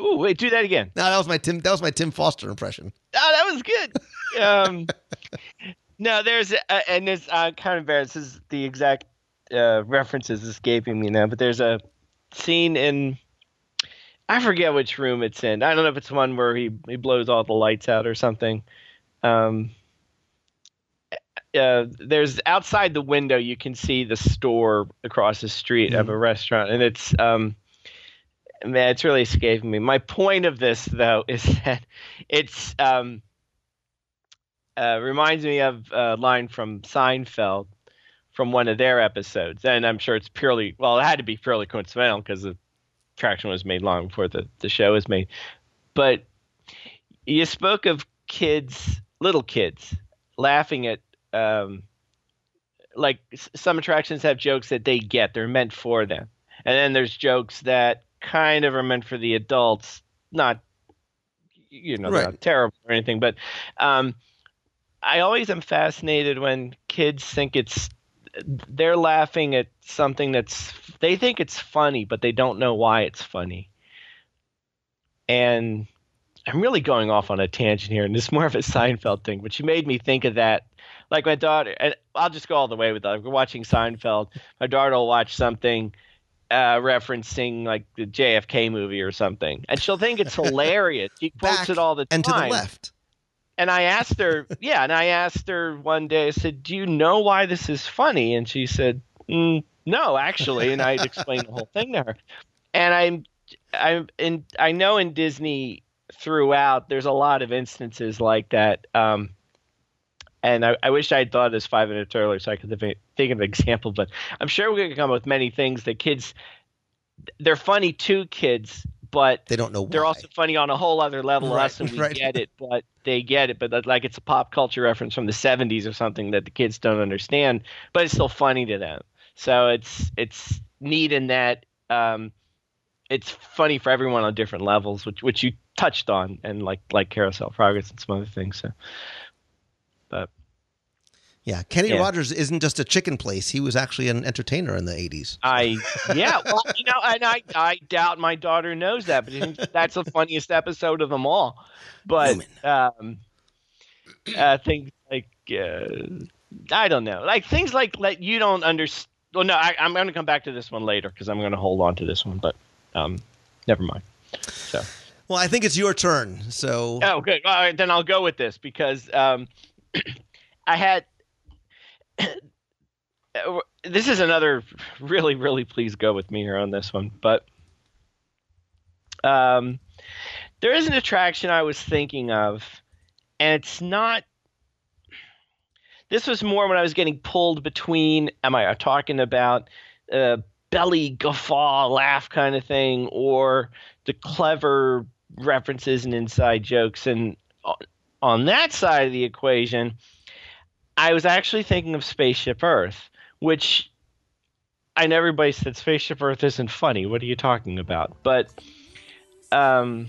Ooh, wait, do that again. No, that was my Tim. That was my Tim Foster impression. Oh, that was good. um, no, there's uh, and this uh, kind of embarrassed. This is the exact uh, references escaping me now, but there's a scene in I forget which room it's in. I don't know if it's one where he he blows all the lights out or something. Um, uh, there's outside the window you can see the store across the street of a restaurant, and it's um, man, it's really escaping me. My point of this though is that it's um, uh, reminds me of a line from Seinfeld from one of their episodes, and I'm sure it's purely well, it had to be purely coincidental because the attraction was made long before the the show was made. But you spoke of kids, little kids, laughing at um, like some attractions have jokes that they get, they're meant for them, and then there's jokes that kind of are meant for the adults, not you know, Right. not terrible or anything, but um, I always am fascinated when kids think it's they're laughing at something that's they think it's funny, but they don't know why it's funny. And I'm really going off on a tangent here, and it's more of a Seinfeld thing, but you made me think of that. Like my daughter, and I'll just go all the way with that. We're watching Seinfeld. My daughter will watch something uh, referencing like the JFK movie or something, and she'll think it's hilarious. She quotes it all the time. and to the left. And I asked her, yeah, and I asked her one day, I said, Do you know why this is funny? And she said, mm, no, actually, and I explained the whole thing to her. And I'm, I'm, in, I know in Disney throughout, there's a lot of instances like that. Um, and I, I wish I had thought of this five minutes earlier so I could think of an example, but I'm sure we could come up with many things that kids, they're funny to kids, but They don't know they're also funny on a whole other level. Right, Us and we right. get it, but they get it. But like it's a pop culture reference from the '70s or something that the kids don't understand, but it's still funny to them. So it's it's neat in that um, it's funny for everyone on different levels, which which you touched on, and like like Carousel Progress and some other things. So, but Yeah, Kenny Yeah. Rogers isn't just a chicken place. He was actually an entertainer in the 80s. I yeah, well, you know, and I I doubt my daughter knows that, but that's the funniest episode of them all. But um, uh, things like uh, I don't know, like things like like you don't understand. Well, no, I, I'm going to come back to this one later because I'm going to hold on to this one, but um, never mind. So. Well, I think it's your turn. So Oh, good. All right, then I'll go with this because um, I had. This is another really, really please go with me here on this one, but um, there is an attraction I was thinking of, and it's not. This was more when I was getting pulled between. Am I talking about uh, belly guffaw laugh kind of thing, or the clever references and inside jokes? And on- on that side of the equation, I was actually thinking of Spaceship Earth, which I know everybody said Spaceship Earth isn't funny. What are you talking about? But um,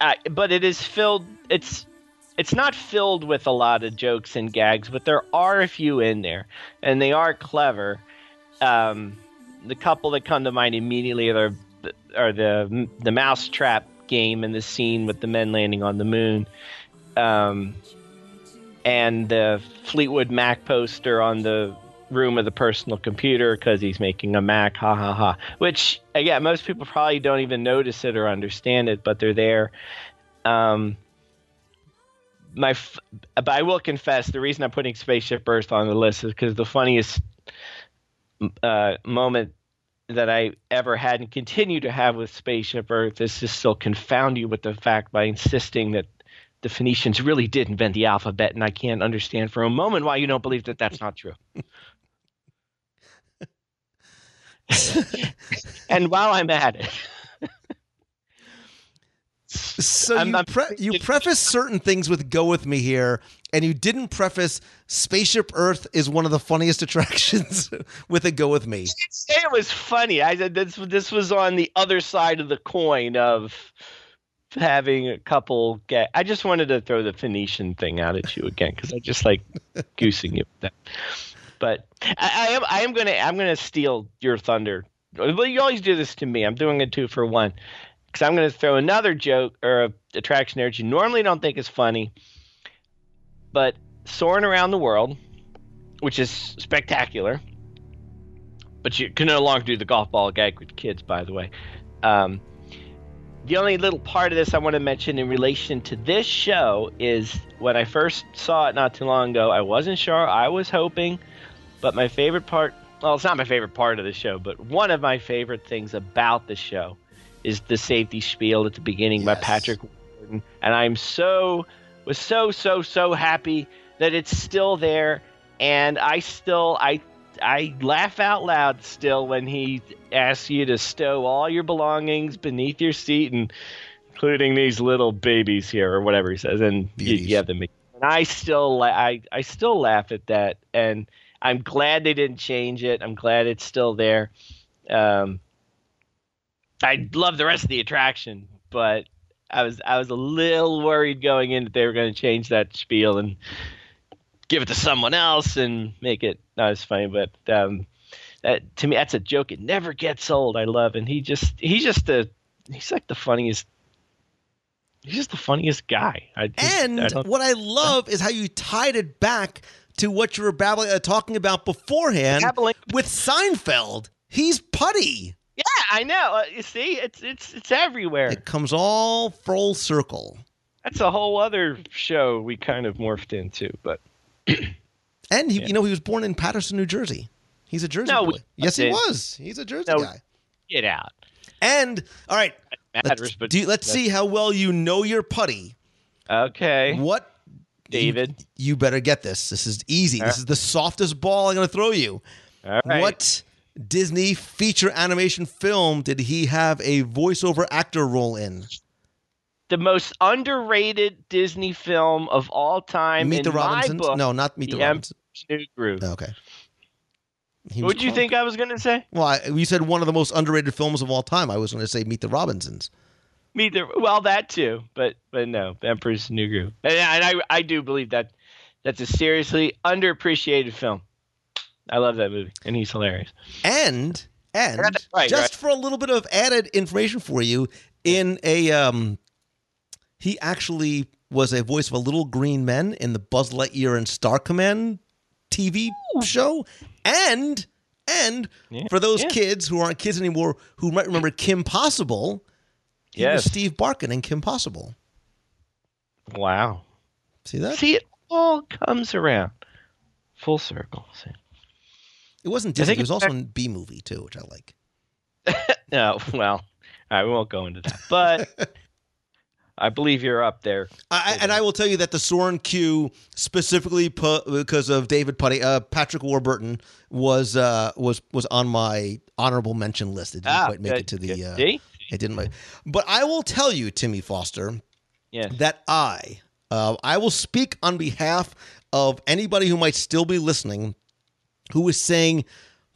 I, but it is filled. It's it's not filled with a lot of jokes and gags, but there are a few in there, and they are clever. Um, the couple that come to mind immediately are the, are the the mousetrap game and the scene with the men landing on the moon, um, and the Fleetwood Mac poster on the room of the personal computer because he's making a Mac. Ha ha ha. Which again, most people probably don't even notice it or understand it, but they're there. Um, my, f- but I will confess the reason I'm putting Spaceship Earth on the list is because the funniest uh, moment that I ever had and continue to have with Spaceship Earth is to still confound you with the fact by insisting that the Phoenicians really did invent the alphabet, and I can't understand for a moment why you don't believe that that's not true. and while I'm at it, So I'm- you, I'm- pre- you preface certain things with "Go with me" here, and you didn't preface Spaceship Earth is one of the funniest attractions with a "Go with me." say it was funny. I said this this was on the other side of the coin of having a couple get. I just wanted to throw the Phoenician thing out at you again because I just like goosing you with that. But I, I am I am gonna I'm gonna steal your thunder. Well, you always do this to me. I'm doing a two for one because I'm gonna throw another joke or a attraction there that you normally don't think is funny, but soaring around the world, which is spectacular but you can no longer do the golf ball gag with kids, by the way. Um, the only little part of this I want to mention in relation to this show is when I first saw it not too long ago, I wasn't sure. I was hoping, but my favorite part well, it's not my favorite part of the show, but one of my favorite things about the show is the safety spiel at the beginning by Patrick Warburton. And I'm so, was so, so, so happy that it's still there. And I still, I I laugh out loud still when he asks you to stow all your belongings beneath your seat, and including these little babies here, or whatever he says, and you, you have them. And I still, la- I, I still laugh at that, and I'm glad they didn't change it. I'm glad it's still there. Um, I love the rest of the attraction, but I was, I was a little worried going in that they were going to change that spiel and give it to someone else and make it not as funny. But um, that, to me, that's a joke. It never gets old. I love, and he just he's just a he's like the funniest. He's just the funniest guy. I, And I what I love is how you tied it back to what you were babbling, uh, talking about beforehand with Seinfeld. He's Puddy. yeah, I know. Uh, you see, it's it's it's everywhere. It comes all full circle. That's a whole other show we kind of morphed into, but And he, you know, he was born in Paterson, New Jersey. He's a Jersey No, boy. Yes, he was. He's a Jersey No, guy. Get out. And all right, Matters, let's, but do, let's see how well you know your Puddy. Okay. What, David. You, you better get this. This is easy. This Uh. is the softest ball I'm going to throw you. All right. What Disney feature animation film did he have a voiceover actor role in? The most underrated Disney film of all time. Meet in the Robinsons? Book, no, not Meet the, the Robinsons. Emperor's New Groove. Okay. What'd you think I was going to say? Well, I, you said one of the most underrated films of all time. I was going to say Meet the Robinsons. Meet the well, that too, but but no, Emperor's New Groove, and, and I I do believe that that's a seriously underappreciated film. I love that movie, and he's hilarious. And and Right, just right. for a little bit of added information for you, in a um, he actually was a voice of a little green men in the Buzz Lightyear and Star Command TV show, and and for those yeah. kids who aren't kids anymore who might remember Kim Possible, he was Steve Barkin in Kim Possible. Wow. See that? See, it all comes around, full circle. See? It wasn't Disney. It was also in Bee Movie too, which I like. No, well, all right, we won't go into that, but I believe you're up there. I, and I will tell you that the Soarin' queue specifically pu- because of David Puddy, uh, Patrick Warburton was uh, was was on my honorable mention list. It didn't Ah, quite make it to the. Uh, See? it didn't make. But I will tell you, Timmy Foster, Yes. that I uh, I will speak on behalf of anybody who might still be listening, who is saying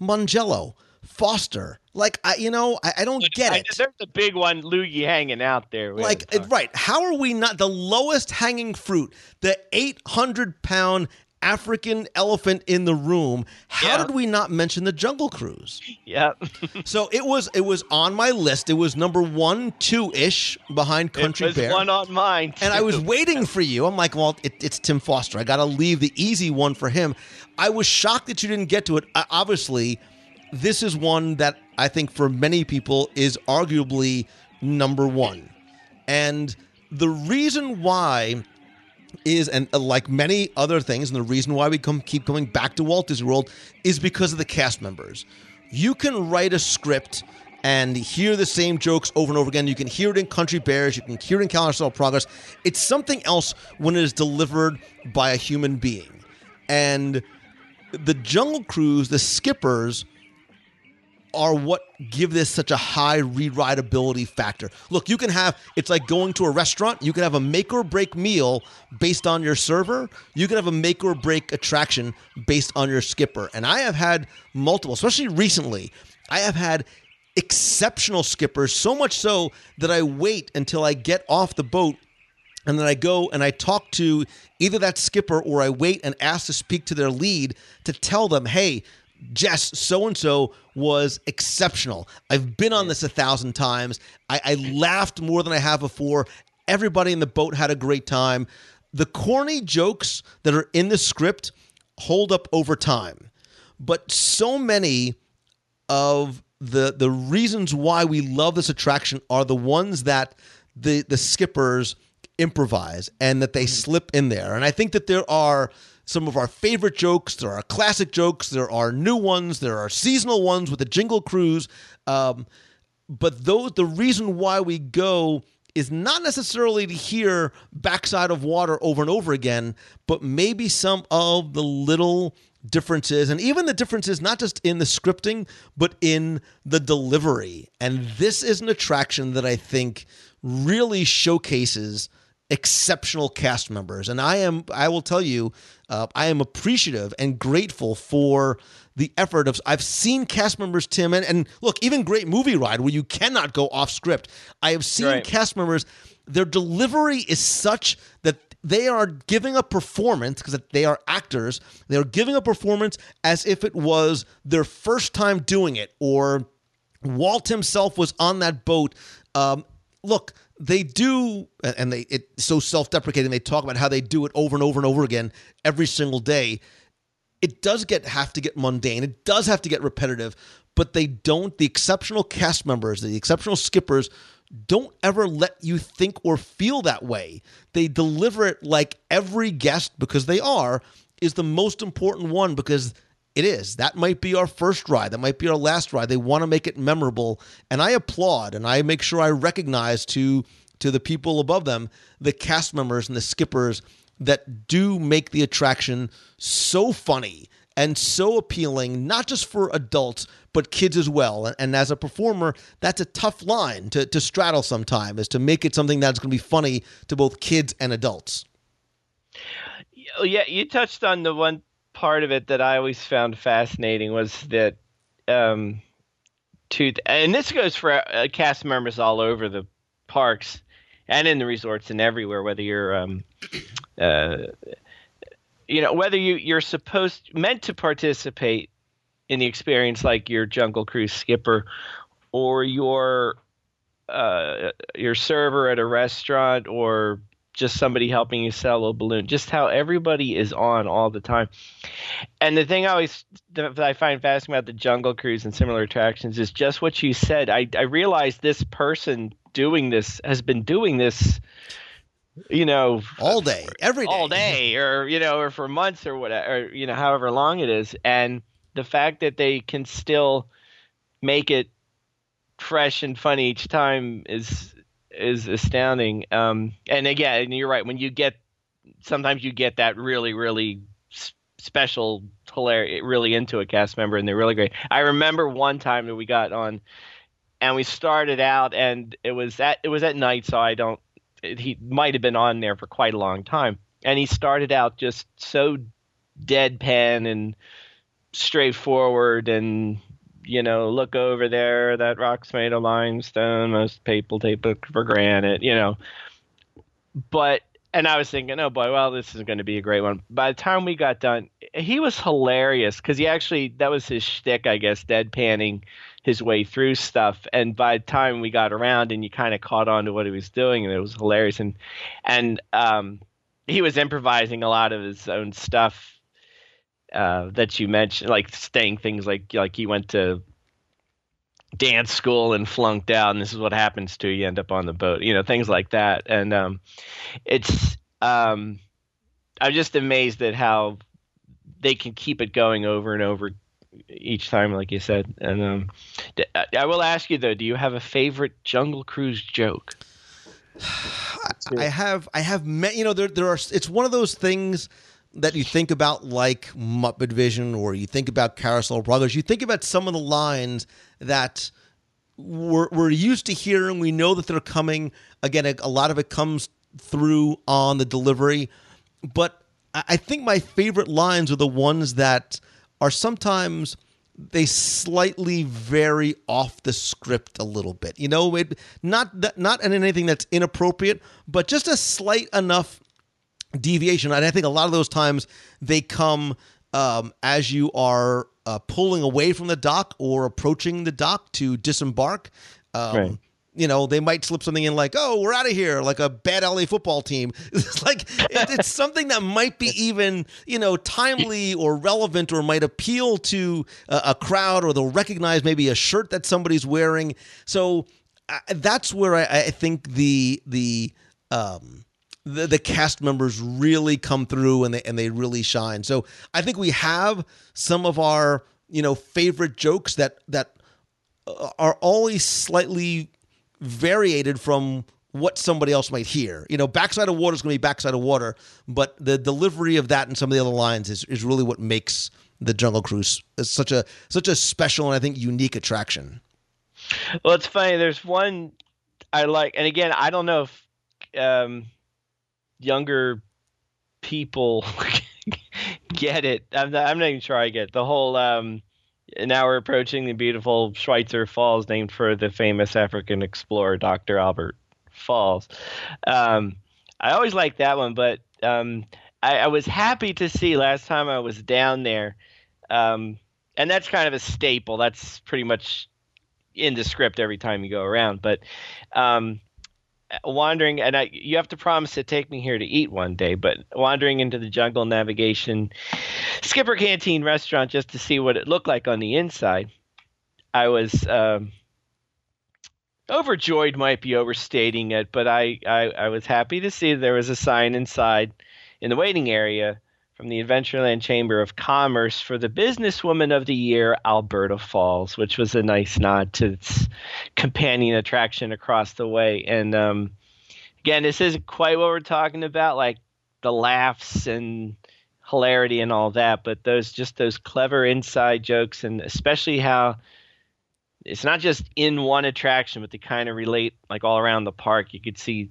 Mongello, Foster, like I, you know, I, I don't get I- it. There's a big one, Loogie, hanging out there. Like right how are we not the lowest hanging fruit the 800 pound african elephant in the room how Yeah. did we not mention the jungle cruise Yep. so it was it was on my list it was number one two-ish behind country it was bear one on mine. and I was waiting for you. I'm like, well, it, it's Tim Foster. I got to leave the easy one for him. I was shocked that you didn't get to it. I, obviously, this is one that I think for many people is arguably number one. And the reason why is, and uh, like many other things, and the reason why we come keep coming back to Walt Disney World is because of the cast members. You can write a script and hear the same jokes over and over again. You can hear it in Country Bears. You can hear it in Carousel of Progress. It's something else when it is delivered by a human being. And the Jungle Cruise, the skippers, are what give this such a high rewritability factor. Look, you can have it's like going to a restaurant. You can have a make or break meal based on your server. You can have a make or break attraction based on your skipper. And I have had multiple, especially recently. I have had exceptional skippers, so much so that I wait until I get off the boat and then I go and I talk to either that skipper or I wait and ask to speak to their lead to tell them, hey, Jess, so and so was exceptional. I've been on this a thousand times. I, I laughed more than I have before. Everybody in the boat had a great time. The corny jokes that are in the script hold up over time, but so many of the the reasons why we love this attraction are the ones that the the skippers improvise and that they mm-hmm. slip in there. And I think that there are some of our favorite jokes. There are classic jokes. There are new ones. There are seasonal ones with the Jingle Cruise. Um, but those the reason why we go is not necessarily to hear backside of water over and over again, but maybe some of the little differences and even the differences not just in the scripting but in the delivery. And this is an attraction that I think really showcases exceptional cast members and i am i will tell you uh, i am appreciative and grateful for the effort of i've seen cast members tim and, and look even great movie ride where you cannot go off script i have seen Right. cast members their delivery is such that they are giving a performance because they are actors they are giving a performance as if it was their first time doing it or Walt himself was on that boat. Um, look, they do, and they it's so self-deprecating. They talk about how they do it over and over and over again every single day. It does get have to get mundane. It does have to get repetitive, but they don't. The exceptional cast members, the exceptional skippers, don't ever let you think or feel that way. They deliver it like every guest, because they are, is the most important one because it is. That might be our first ride. That might be our last ride. They want to make it memorable. And I applaud and I make sure I recognize to to the people above them, the cast members and the skippers that do make the attraction so funny and so appealing, not just for adults, but kids as well. And, and as a performer, that's a tough line to, to straddle sometime, is to make it something that's going to be funny to both kids and adults. Oh, yeah, you touched on the one part of it that I always found fascinating was that, um, to and this goes for uh, cast members all over the parks and in the resorts and everywhere, whether you're, um, uh, you know, whether you you're supposed meant to participate in the experience, like your Jungle Cruise skipper, or your uh, your server at a restaurant, or just somebody helping you sell a balloon. Just how everybody is on all the time. And the thing I always that I find fascinating about the Jungle Cruise and similar attractions is just what you said. I I realized this person doing this has been doing this you know all day every day all day or you know or for months or whatever or, you know however long it is and the fact that they can still make it fresh and funny each time is is astounding. Um and again you're right when you get sometimes you get that really really special hilarious really into a cast member and they're really great. I remember one time that we got on and we started out and it was at it was at night so i don't it, he might have been on there for quite a long time. And he started out just so deadpan and straightforward and you know look over there that rock's made of limestone most people take it for granted you know but and I was thinking, oh boy, well, this is going to be a great one. By the time we got done, he was hilarious because he actually that was his shtick, I guess, deadpanning his way through stuff. And by the time we got around and you kind of caught on to what he was doing, and it was hilarious. And and um, he was improvising a lot of his own stuff uh, that you mentioned, like staying things like like he went to dance school and flunked out, and this is what happens to you, you end up on the boat, you know, things like that. And um, it's um, I'm just amazed at how they can keep it going over and over each time, like you said. And um, I will ask you though, do you have a favorite Jungle Cruise joke? I have, I have, met, you know, there, there are. It's one of those things that you think about, like Muppet Vision, or you think about Carousel Brothers, You think about some of the lines that we're, we're used to hearing. We know that they're coming. Again, a, a lot of it comes through on the delivery, but I, I think my favorite lines are the ones that are sometimes they slightly vary off the script a little bit. You know, it not that not in anything that's inappropriate, but just a slight enough deviation. And I think a lot of those times they come um, as you are uh, pulling away from the dock or approaching the dock to disembark. Um, Right. You know, they might slip something in like, "Oh, we're out of here," like a bad LA football team. It's like it, it's something that might be even you know timely or relevant or might appeal to a, a crowd or they'll recognize maybe a shirt that somebody's wearing. So uh, that's where I, I think the the um, the, the cast members really come through and they and they really shine. So I think we have some of our you know favorite jokes that that uh, are always slightly variated from what somebody else might hear. You know, backside of water is going to be backside of water, but the delivery of that and some of the other lines is, is really what makes the Jungle Cruise such a such a special and I think unique attraction. Well, it's funny. There's one I like, and again, I don't know if um, younger people get it. I'm not, I'm not even sure I get it. the whole. Um, now we're approaching the beautiful Schweitzer Falls, named for the famous African explorer Dr. Albert Falls. Um, I always liked that one, but um, I, I was happy to see last time I was down there, um, and that's kind of a staple. That's pretty much in the script every time you go around. But um, wandering, and I, you have to promise to take me here to eat one day. But wandering into the Jungle Navigation Skipper Canteen restaurant just to see what it looked like on the inside, I was. Um, overjoyed might be overstating it, but I, I, I was happy to see there was a sign inside in the waiting area from the Adventureland Chamber of Commerce for the Businesswoman of the Year, Alberta Falls, which was a nice nod to its companion attraction across the way. And um, again, this isn't quite what we're talking about, like the laughs and hilarity and all that, but those just those clever inside jokes, and especially how it's not just in one attraction, but they kind of relate like all around the park. You could see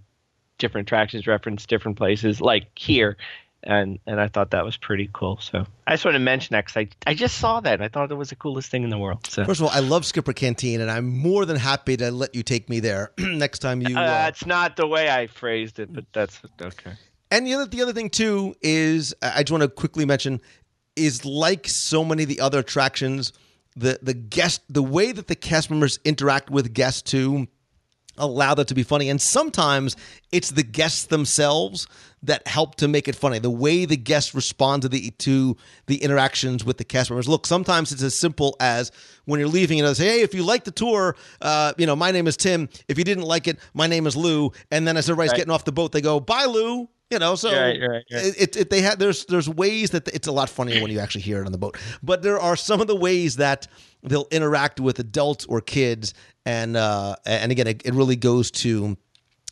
different attractions reference different places, like here. And and I thought that was pretty cool. So I just want to mention that 'cause I, I just saw that. And I thought it was the coolest thing in the world. So First of all, I love Skipper Canteen, and I'm more than happy to let you take me there next time you. uh, Uh, that's not the way I phrased it, but that's okay. And the other, the other thing too is I I just want to quickly mention is like so many of the other attractions, the the guest the way that the cast members interact with guests too allow that to be funny. And sometimes it's the guests themselves that help to make it funny. The way the guests respond to the to the interactions with the cast members. Look, sometimes it's as simple as when you're leaving and they say, "Hey, if you like the tour, uh, you know, my name is Tim. If you didn't like it, my name is Lou." And then as everybody's Right. getting off the boat, they go, "Bye, Lou." You know, so Right, right, it, it- they have there's there's ways that it's a lot funnier when you actually hear it on the boat. But there are some of the ways that they'll interact with adults or kids, and uh, and again, it, it really goes to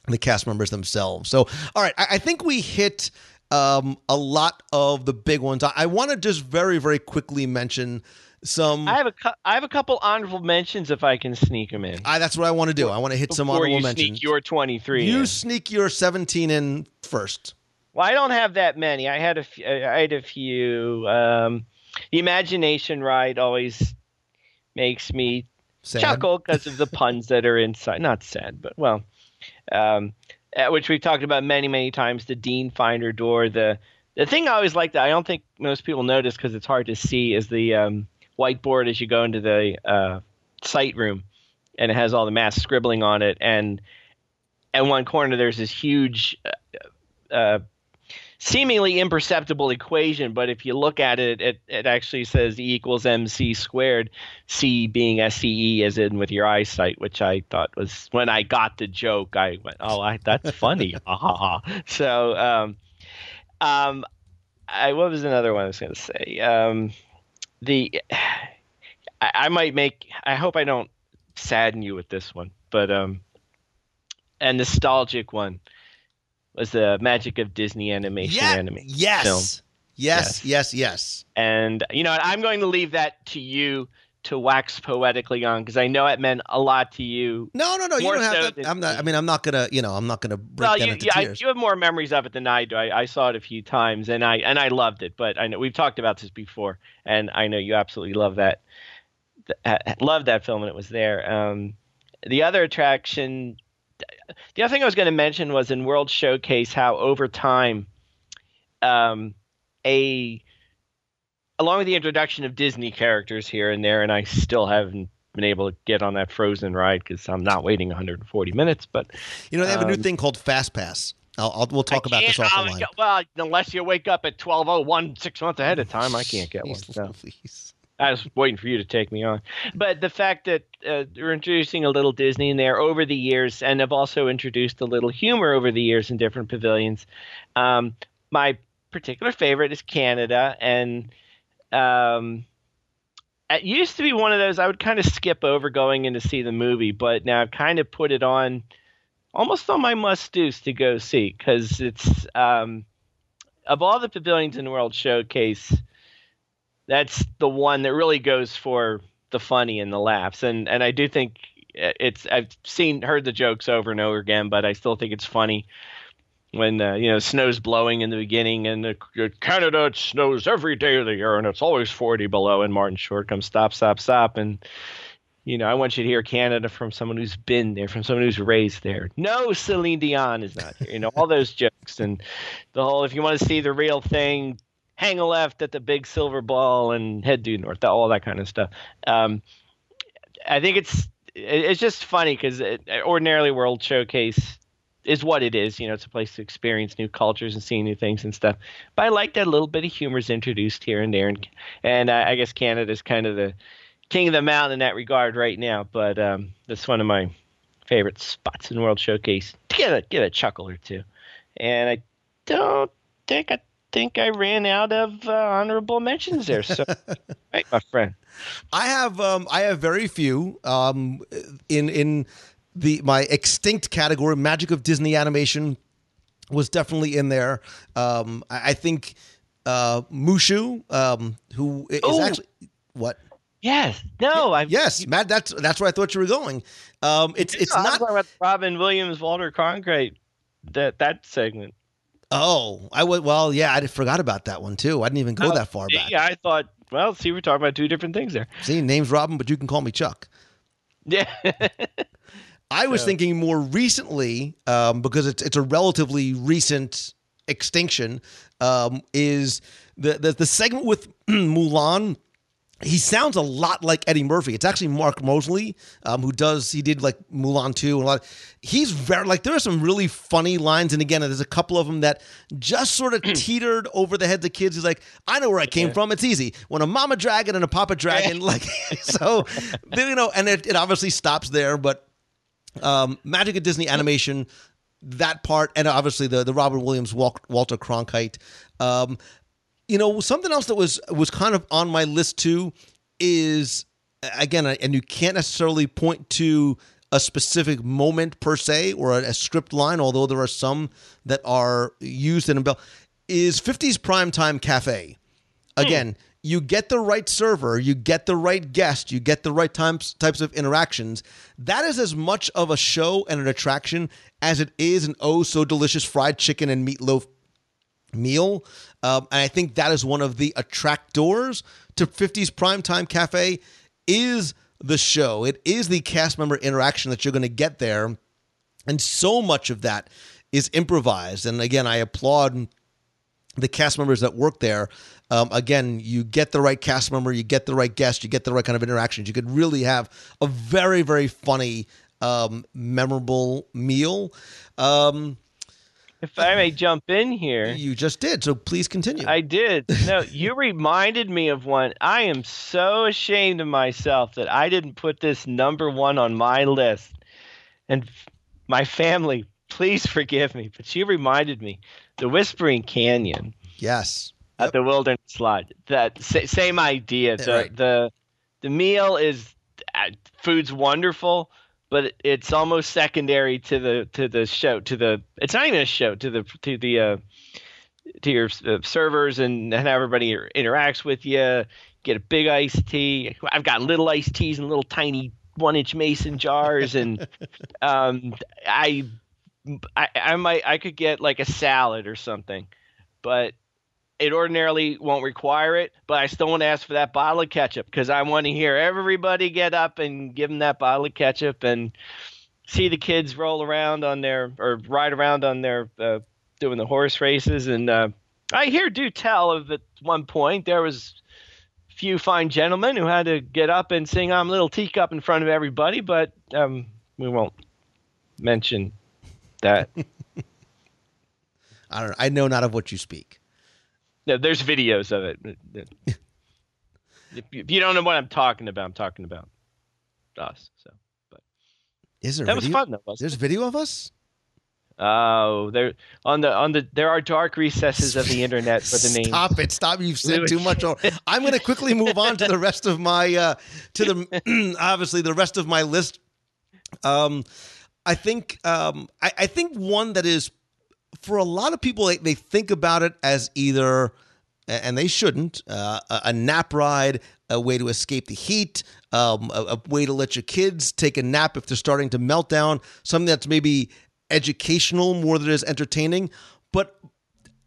the cast members themselves. So, all right, I, I think we hit um, a lot of the big ones. I, I want to just very very quickly mention some. I have a cou- I have a couple honorable mentions if I can sneak them in. I, that's what I want to do. I want to hit some Before honorable you mentions. sneak your 23 you in. sneak your 17 in first. Well, I don't have that many. I had a few. I had a few. Um, the imagination ride always makes me Sad. chuckle because of the puns that are inside. Not sad, but well, um, uh, which we've talked about many, many times. The Dean Finder door. The the thing I always like that I don't think most people notice because it's hard to see is the um, whiteboard as you go into the uh, site room, and it has all the math scribbling on it. And at one corner there's this huge. Uh, uh, seemingly imperceptible equation, but if you look at it, it, it actually says E equals mc squared, c being SCE as in with your eyesight, which I thought was when I got the joke, I went, oh, I, that's funny. Ha. so, um, um, I, what was another one I was going to say? Um, the, I, I might make, I hope I don't sadden you with this one, but, um, a nostalgic one was the magic of Disney animation Yeah, anime yes. film. yes, yes, yes, And you know, I'm going to leave that to you to wax poetically on because I know it meant a lot to you. No, no, no. You don't have so to. I'm not. I mean, I'm not gonna. You know, I'm not gonna break well, down you, into you, I, tears. you have more memories of it than I do. I, I saw it a few times, and I and I loved it. But I know we've talked about this before, and I know you absolutely love that. th- Loved that film, and it was there. Um, the other attraction, the other thing I was going to mention was in World Showcase how over time, um, a along with the introduction of Disney characters here and there, and I still haven't been able to get on that Frozen ride because I'm not waiting 140 minutes. But you know, they have a new um, thing called Fast Pass. I'll, I'll we'll talk about this offline. Well, unless you wake up at 12:01 six months ahead of time, I can't get one. Please. I was waiting for you to take me on. But the fact that uh, they're introducing a little Disney in there over the years, and have also introduced a little humor over the years in different pavilions. Um, my particular favorite is Canada, and um, it used to be one of those I would kind of skip over going in to see the movie, but now I've kind of put it on almost on my must do's to go see because it's um, of all the pavilions in the World Showcase that's the one that really goes for the funny and the laughs. And and I do think it's I've seen heard the jokes over and over again but I still think it's funny when uh, you know snow's blowing in the beginning and the, Canada it snows every day of the year and it's always 40 below and Martin Short comes stop stop stop. And you know I want you to hear Canada from someone who's been there from someone who's raised there. No Celine Dion is not here you know all those jokes and the whole if you want to see the real thing hang a left at the big silver ball and head due north, all that kind of stuff. Um, I think it's it's just funny because ordinarily World Showcase is what it is. You know, it's a place to experience new cultures and see new things and stuff. But I like that little bit of humor is introduced here and there, and and uh, I guess Canada's kind of the king of the mountain in that regard right now. But um, that's one of my favorite spots in World Showcase get a get a chuckle or two. And I don't think I think I ran out of uh, honorable mentions there. So, right, my friend. I have um, I have very few um, in in the my extinct category. Magic of Disney animation was definitely in there. Um, I, I think uh, Mushu, um, who is Oh. actually what? Yes. No. I. Yes, Matt. That's that's where I thought you were going. Um, it's it's not. about Robin Williams, Walter Cronkite. That that segment. Oh, I would. Well, yeah, I forgot about that one too. I didn't even go that far back. Yeah, I thought. Well, see, we're talking about two different things there. See, name's Robin, but you can call me Chuck. Yeah. I was thinking more recently, um, because it's it's a relatively recent extinction. Um, is the, the the segment with Mulan? He sounds a lot like Eddie Murphy. It's actually Mark Moseley um, who does. He did like Mulan two and a lot. he's very like there are some really funny lines, and again, there's a couple of them that just sort of teetered over the heads of kids. He's like, I know where I came from. It's easy. When a mama dragon and a papa dragon, like so, you know, and it, it obviously stops there, but um, Magic at Disney Animation, that part, and obviously the the Robert Williams Wal- Walter Cronkite. Um, you know, something else that was was kind of on my list too is again, and you can't necessarily point to a specific moment per se or a, a script line, although there are some that are used in a bell. Is 50s Primetime Cafe hmm. again? You get the right server, you get the right guest, you get the right types types of interactions. That is as much of a show and an attraction as it is an oh so delicious fried chicken and meatloaf meal. Um, and I think that is one of the attractors to 50s Primetime Cafe is the show. It is the cast member interaction that you're going to get there. And so much of that is improvised. And again, I applaud the cast members that work there. Um, again, you get the right cast member, you get the right guest, you get the right kind of interactions. You could really have a very, very funny, um, memorable meal. Um, if I may jump in here, you just did, so please continue. I did. No, you reminded me of one. I am so ashamed of myself that I didn't put this number one on my list. And my family, please forgive me, but you reminded me. The Whispering Canyon yes. at the Wilderness Lodge. That sa- same idea. The right. the the meal is uh, food's wonderful, but it's almost secondary to the to the show. To the it's not even a show. To the to the uh, to your uh, servers and, and how everybody interacts with you. Get a big iced tea. I've got little iced teas in little tiny one inch mason jars, and um, I, I I might I could get like a salad or something, but it ordinarily won't require it. But I still want to ask for that bottle of ketchup because I want to hear everybody get up and give them that bottle of ketchup and see the kids roll around on their or ride around on their uh, doing the horse races and uh, I hear do tell of at one point there was few fine gentlemen who had to get up and sing "I'm a Little Teacup" in front of everybody, but um, we won't mention that. I don't know. I know not of what you speak. No, there's videos of it. if, you, if you don't know what I'm talking about, I'm talking about us. So but Is there that was fun though. Wasn't There's video of us? Oh, there on the on the there are dark recesses of the internet for the name. Stop it! Stop! You've said too much. I'm going to quickly move on to the rest of my uh, to the obviously the rest of my list. Um, I think um, I, I think one that is for a lot of people they, they think about it as either and they shouldn't uh, a, a nap ride, a way to escape the heat, um, a, a way to let your kids take a nap if they're starting to melt down, something that's maybe educational more than it is entertaining. But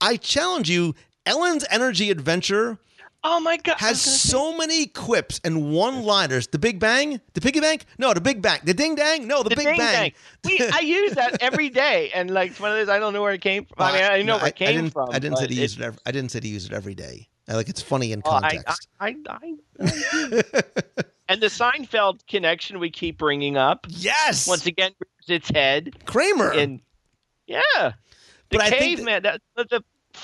I challenge you, Ellen's Energy Adventure Oh my god! Has gonna say- so many quips and one-liners. The Big Bang, the Piggy Bank, no, the Big Bang, the Ding Dang, no, the, The Big Bang. dang. We, I use that every day, and like it's one of those I don't know where it came from. I mean, I know No, where it came I from. I didn't say to use it-. Every, I didn't say to use it every day. I like it's funny in Oh, I, context. I, I, I, and the Seinfeld connection we keep bringing up yes, once again its head. Kramer. And yeah, the But I think caveman. That, that, the,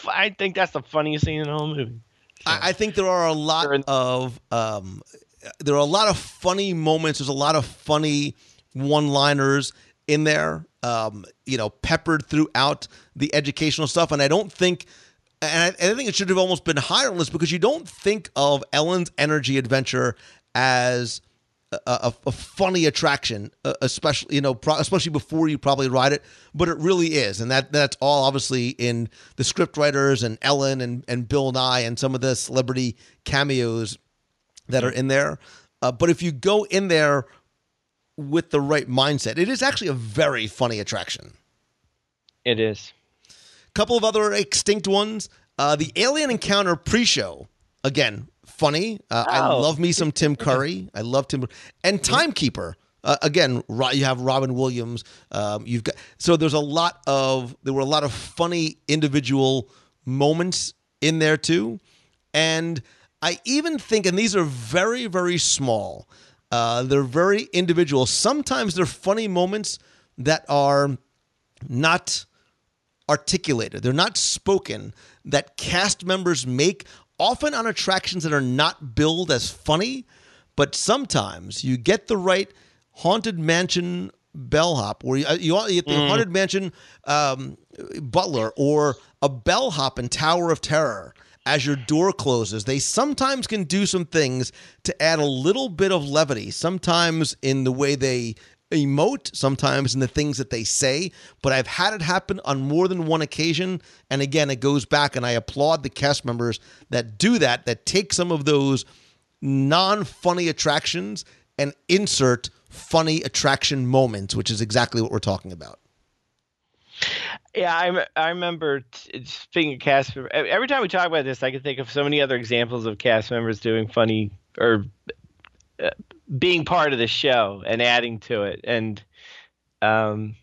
I think that's the funniest scene in the whole movie. I, I think there are a lot of um, there are a lot of funny moments. There's a lot of funny one-liners in there. Um, you know, peppered throughout the educational stuff, and I don't think and I, and I think it should have almost been higher on the list because you don't think of Ellen's Energy Adventure as a, a, funny attraction, uh, especially you know, pro- especially before you probably ride it. But it really is, and that that's all obviously in the script writers and Ellen and and Bill Nye and some of the celebrity cameos that are in there. Uh, but if you go in there with the right mindset, it is actually a very funny attraction. It is. A couple of other extinct ones. Uh, the Alien Encounter pre-show again, funny. Uh, I Oh. love me some Tim Curry. I love Tim and Timekeeper. Uh, again, you have Robin Williams. Um, you've got so there's a lot of there were a lot of funny individual moments in there too, and I even think, and these are very very small. Uh, they're very individual. Sometimes they're funny moments that are not articulated. They're not spoken that cast members make often on attractions that are not billed as funny, but sometimes you get the right haunted mansion bellhop where you, uh, you, you get the Mm. haunted mansion um, butler or a bellhop in Tower of Terror as your door closes. They sometimes can do some things to add a little bit of levity, sometimes in the way they emote, sometimes in the things that they say, but I've had it happen on more than one occasion. And again, it goes back, and I applaud the cast members that do that, that take some of those non funny attractions and insert funny attraction moments, which is exactly what we're talking about. Yeah, I, I remember t- cast Every time we talk about this, I can think of so many other examples of cast members doing funny or uh, being part of the show and adding to it. And um,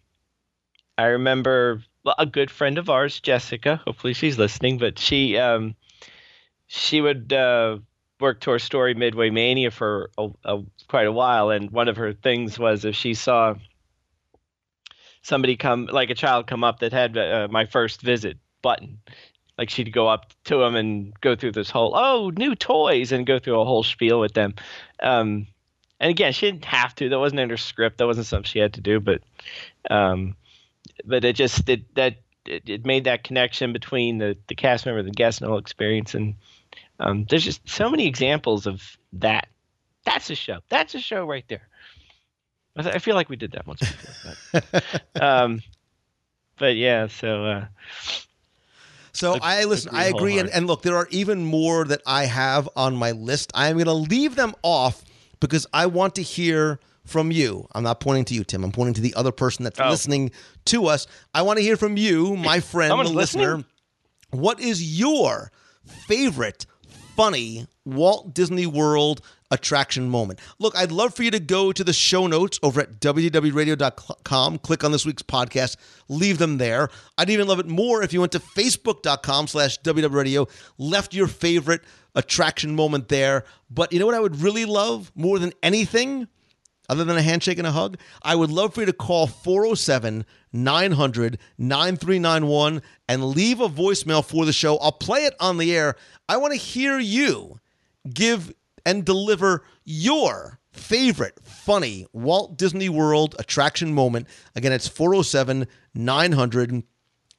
I remember a good friend of ours, Jessica. Hopefully, she's listening. But she um, she would uh, work Toy Story Midway Mania for a, a, quite a while, and one of her things was if she saw somebody come like a child come up that had uh, my first visit button like she'd go up to them and go through this whole oh new toys and go through a whole spiel with them um and again she didn't have to. That wasn't in her script. That wasn't something she had to do but um but it just it that it, it made that connection between the the cast member the guest and the whole experience. And um there's just so many examples of that. That's a show. That's a show right there. I, feel like we did that once before but um, but yeah, so uh, So I listen. agree I agree, and, and look, there are even more that I have on my list. I am going to leave them off because I want to hear from you. I'm not pointing to you, Tim. I'm pointing to the other person that's Oh. listening to us. I want to hear from you, my friend, Someone's the listener. listening? What is your favorite funny Walt Disney World attraction moment? Look, I'd love for you to go to the show notes over at WDWRadio.com, click on this week's podcast, leave them there. I'd even love it more if you went to facebook.com slash WDWRadio, left your favorite attraction moment there. But you know what I would really love more than anything? Other than a handshake and a hug, I would love for you to call 407 900 9391 and leave a voicemail for the show. I'll play it on the air. I want to hear you give and deliver your favorite funny Walt Disney World attraction moment. Again, it's 407 900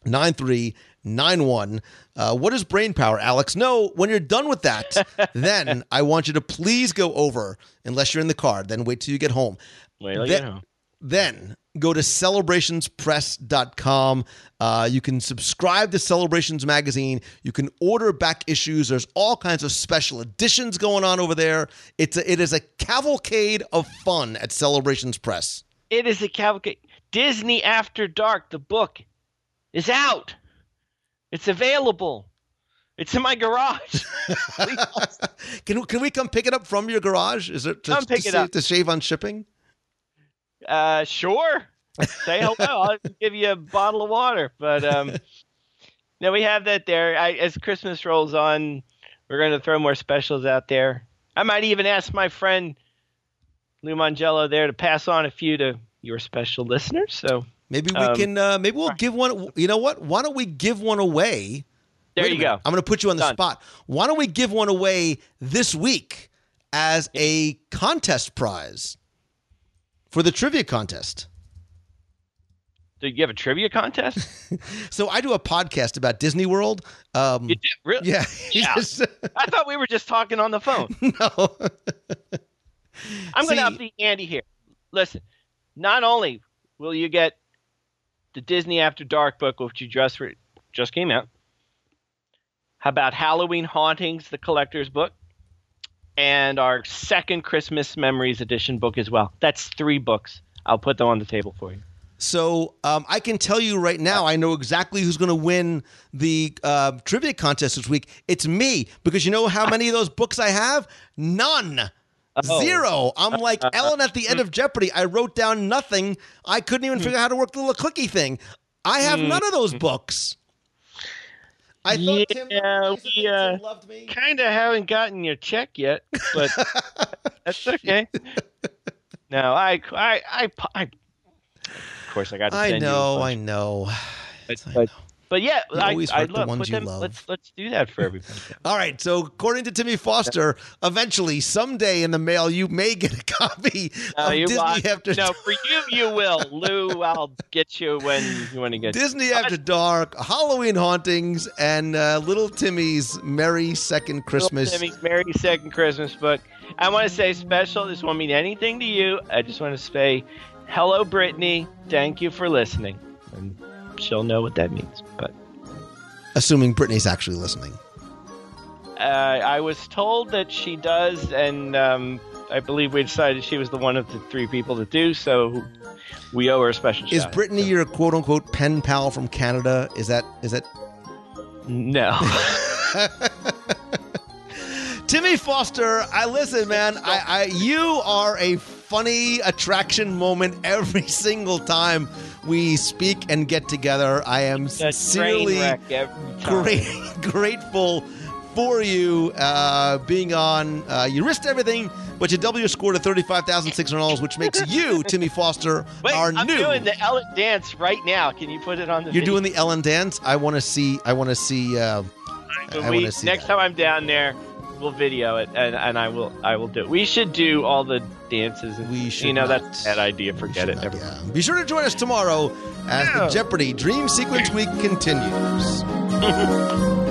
9391. Uh, what is brain power, Alex? No, when you're done with that, then I want you to please go over, unless you're in the car, then wait till you get home. wait till you Then- get home. then go to celebrationspress.com. Uh, you can subscribe to Celebrations Magazine. You can order back issues. There's all kinds of special editions going on over there. It's a, it is a cavalcade of fun at Celebrations Press. It is a cavalcade. Disney After Dark, the book, is out. It's available. It's in my garage. Can, can we come pick it up from your garage? Is it to, Come pick to it sa- up. to shave on shipping? Uh, sure. Say hello. I'll give you a bottle of water. But um, no, we have that there. I, as Christmas rolls on, we're going to throw more specials out there. I might even ask my friend Lou Mongello there to pass on a few to your special listeners. So Maybe we Um, can. Uh, maybe we'll give one. You know what? Why don't we give one away? there Wait you go. I'm going to put you on the Done. spot. Why don't we give one away this week as a contest prize for the trivia contest? Do you have a trivia contest? So I do a podcast about Disney World. Um, You did really? yeah, Yeah. I thought we were just talking on the phone. no. I'm going to up the ante here. Listen, not only will you get the Disney After Dark book, which you just re- just came out. How about Halloween Hauntings, the collector's book, and our second Christmas Memories edition book as well. That's three books. I'll put them on the table for you. So um, I can tell you right now, I know exactly who's going to win the uh, trivia contest this week. It's me because you know how many of those books I have? None. Oh. Zero. I'm like Ellen at the end of Jeopardy. I wrote down nothing. I couldn't even figure out how to work the little clicky thing. I have none of those books. I thought Yeah, you said we, uh, Tim loved me. Kind of haven't gotten your check yet, but that's okay. No, I, I, I, I of course I got to I you know, bunch. I know. But, I know. But yeah, You I, always I hurt the love, ones put you them, love. Let's let's do that for everybody. All right. So, according to Timmy Foster, eventually, someday in the mail, you may get a copy No, of Disney want- After no, for you you will, Lou. I'll get you when you want to get Disney After Dark, Halloween Hauntings, and uh, Little Timmy's Merry Second Christmas. Little Timmy's Merry Second Christmas book. I want to say special. This won't mean anything to you. I just want to say, hello, Brittany. Thank you for listening, and she'll know what that means. But Assuming Brittany's actually listening. uh, I was told that she does, and um, I believe we decided she was the one of the three people to do. So we owe her a special. Is shout-out. Brittany your quote unquote pen pal from Canada? Is that is that No. Timmy Foster, I listen, man. I, I you are a funny attraction moment every single time we speak and get together. I am sincerely great, grateful for you uh, being on. Uh, you risked everything, but you double your score to thirty-five thousand six hundred dollars, which makes you, Timmy Foster, Wait, our I'm new. doing the Ellen dance right now. Can you put it on the? You're video? doing the Ellen dance. I want to see. I want to see. Uh, I we- wanna see next that. time I'm down there, we'll video it, and, and I will I will do. it. We should do all the dances. And, We should You know not. that's a bad idea. Forget it. Never yeah. Be sure to join us tomorrow as the Jeopardy Dream Sequence Week continues.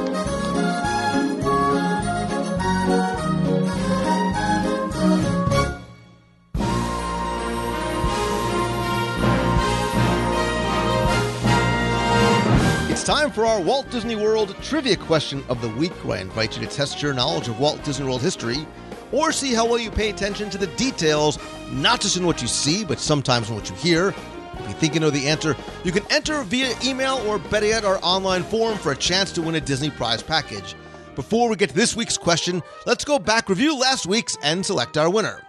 time for our Walt Disney World trivia question of the week, where I invite you to test your knowledge of Walt Disney World history or see how well you pay attention to the details, not just in what you see, but sometimes in what you hear. If you think you know the answer, you can enter via email or better yet, our online forum for a chance to win a Disney prize package. Before we get to this week's question, let's go back, review last week's, and select our winner.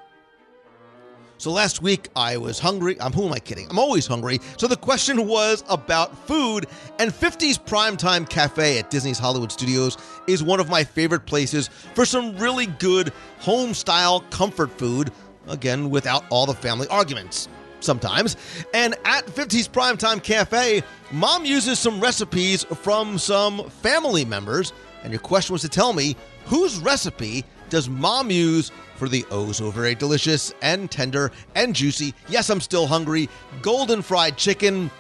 So last week I was hungry. Um, who am I kidding? I'm always hungry. So the question was about food, and 50's Primetime Cafe at Disney's Hollywood Studios is one of my favorite places for some really good home style comfort food. Again, without all the family arguments. Sometimes. And at 50's Primetime Cafe, mom uses some recipes from some family members. And your question was to tell me whose recipe does mom use for the oh so very delicious and tender and juicy, yes, I'm still hungry, golden fried chicken?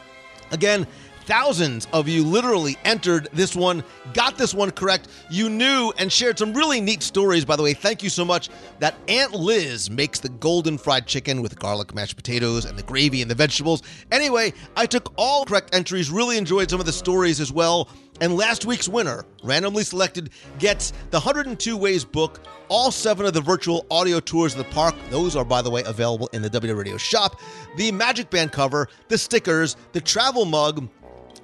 Again, thousands of you literally entered this one, got this one correct. You knew and shared some really neat stories, by the way. Thank you so much. That Aunt Liz makes the golden fried chicken with garlic mashed potatoes and the gravy and the vegetables. Anyway, I took all correct entries, really enjoyed some of the stories as well. And last week's winner, randomly selected, gets the 102 Ways book, all seven of the virtual audio tours of the park. Those are, by the way, available in the WDW Radio shop. The Magic Band cover, the stickers, the travel mug,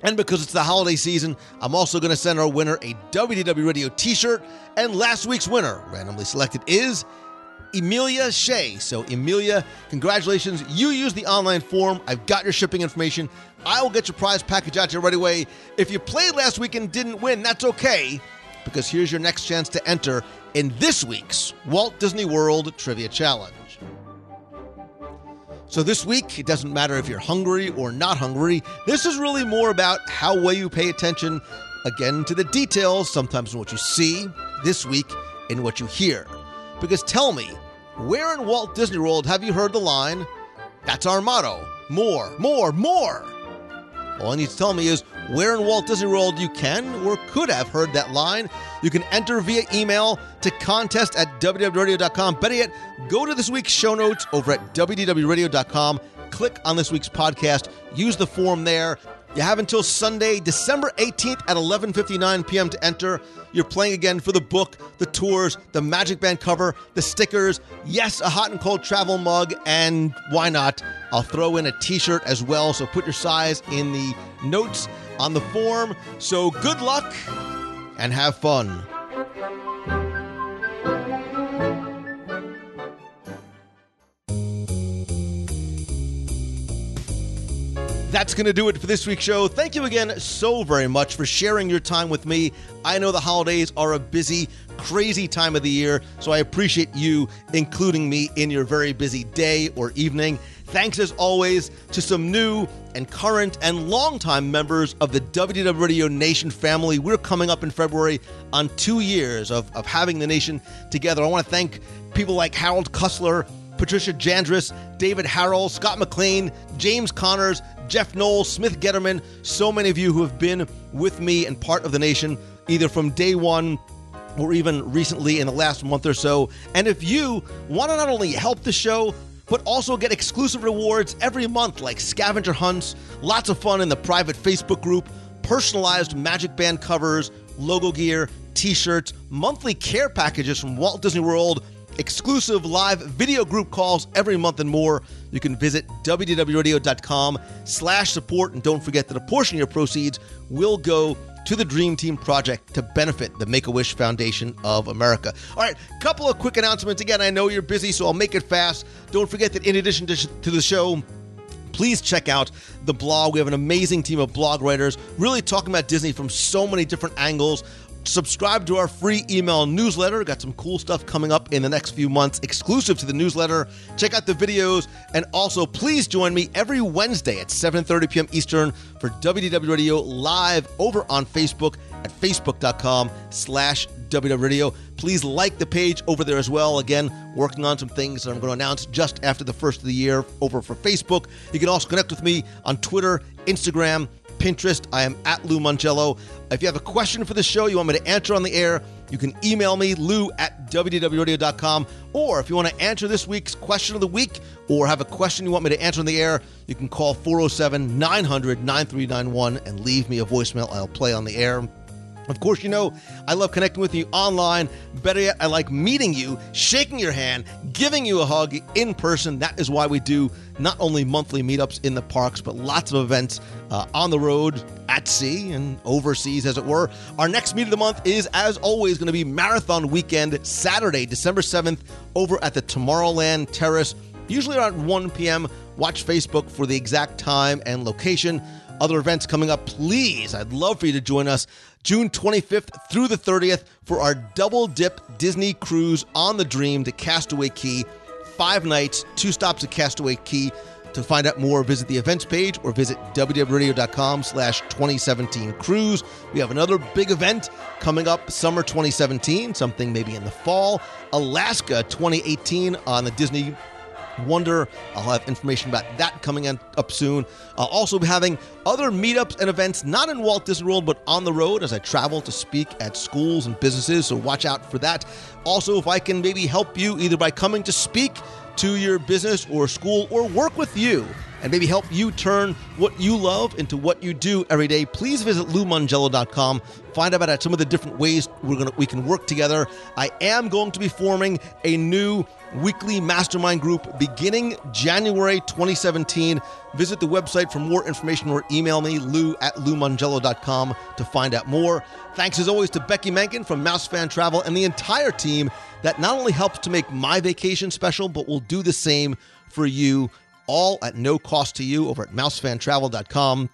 and because it's the holiday season, I'm also going to send our winner a WDW Radio t shirt. And last week's winner, randomly selected, is Emilia Shea. So, Emilia, congratulations. You used the online form. I've got your shipping information. I will get your prize package out to you right away. If you played last week and didn't win, that's okay, because here's your next chance to enter in this week's Walt Disney World Trivia Challenge. So, this week, it doesn't matter if you're hungry or not hungry. This is really more about how well you pay attention, again, to the details, sometimes in what you see, this week, in what you hear. Because tell me, where in Walt Disney World have you heard the line, that's our motto more, more, more? All you need to tell me is where in Walt Disney World you can or could have heard that line. You can enter via email to contest at WDWRadio.com. Better yet, go to this week's show notes over at WDWRadio.com. Click on this week's podcast. Use the form there. You have until Sunday, December 18th at 11:59 p.m. to enter. You're playing again for the book, the tours, the Magic Band cover, the stickers, yes, a hot and cold travel mug, and why not? I'll throw in a t-shirt as well, so put your size in the notes on the form. So good luck and have fun. That's going to do it for this week's show. Thank you again so very much for sharing your time with me. I know the holidays are a busy, crazy time of the year, so I appreciate you including me in your very busy day or evening. Thanks as always to some new and current and longtime members of the WDW Radio Nation family. We're coming up in February on two years of, of having the nation together. I want to thank people like Harold Kussler, Patricia Jandris, David Harrell, Scott McLean, James Connors, Jeff Knowles, Smith Getterman, so many of you who have been with me and part of the nation, either from day one or even recently in the last month or so. And if you want to not only help the show, but also get exclusive rewards every month like scavenger hunts, lots of fun in the private Facebook group, personalized Magic Band covers, logo gear, t shirts, monthly care packages from Walt Disney World exclusive live video group calls every month and more. You can visit WDWRadio.com slash support. And don't forget that a portion of your proceeds will go to the Dream Team Project to benefit the Make-A-Wish Foundation of America. All right, couple of quick announcements. Again, I know you're busy, so I'll make it fast. Don't forget that in addition to, to the show, please check out the blog. We have an amazing team of blog writers really talking about Disney from so many different angles subscribe to our free email newsletter. Got some cool stuff coming up in the next few months exclusive to the newsletter. Check out the videos and also please join me every Wednesday at 7:30 p.m. Eastern for WDW Radio live over on Facebook at facebook.com slash WW Please like the page over there as well. Again, working on some things that I'm going to announce just after the first of the year over for Facebook. You can also connect with me on Twitter, Instagram, Pinterest. I am at Lou Mongello. If you have a question for the show you want me to answer on the air, you can email me, lou at WDWRadio.com. Or if you want to answer this week's question of the week or have a question you want me to answer on the air, you can call 407 900 9391 and leave me a voicemail. I'll play on the air. Of course, you know, I love connecting with you online. Better yet, I like meeting you, shaking your hand, giving you a hug in person. That is why we do not only monthly meetups in the parks, but lots of events uh, on the road, at sea, and overseas, as it were. Our next meet of the month is, as always, going to be Marathon Weekend, Saturday, December 7th, over at the Tomorrowland Terrace, usually around 1 p.m. Watch Facebook for the exact time and location. Other events coming up, please, I'd love for you to join us June 25th through the 30th for our double dip Disney cruise on the Dream to Castaway Cay. Five nights, two stops at Castaway Cay. To find out more, visit the events page or visit WDWRadio.com slash 2017 cruise. We have another big event coming up summer 2017, something maybe in the fall. Alaska 2018 on the Disney Wonder. I'll have information about that coming up soon. I'll also be having other meetups and events, not in Walt Disney World, but on the road as I travel to speak at schools and businesses. So watch out for that. Also, if I can maybe help you either by coming to speak to your business or school or work with you and maybe help you turn what you love into what you do every day, please visit loumongello.com. Find out about some of the different ways we're gonna we can work together. I am going to be forming a new weekly mastermind group beginning January 2017. Visit the website for more information or email me, lou at loumongello.com to find out more. Thanks as always to Beci Mahnken from Mouse Fan Travel and the entire team that not only helps to make my vacation special, but will do the same for you, all at no cost to you over at mousefantravel.com.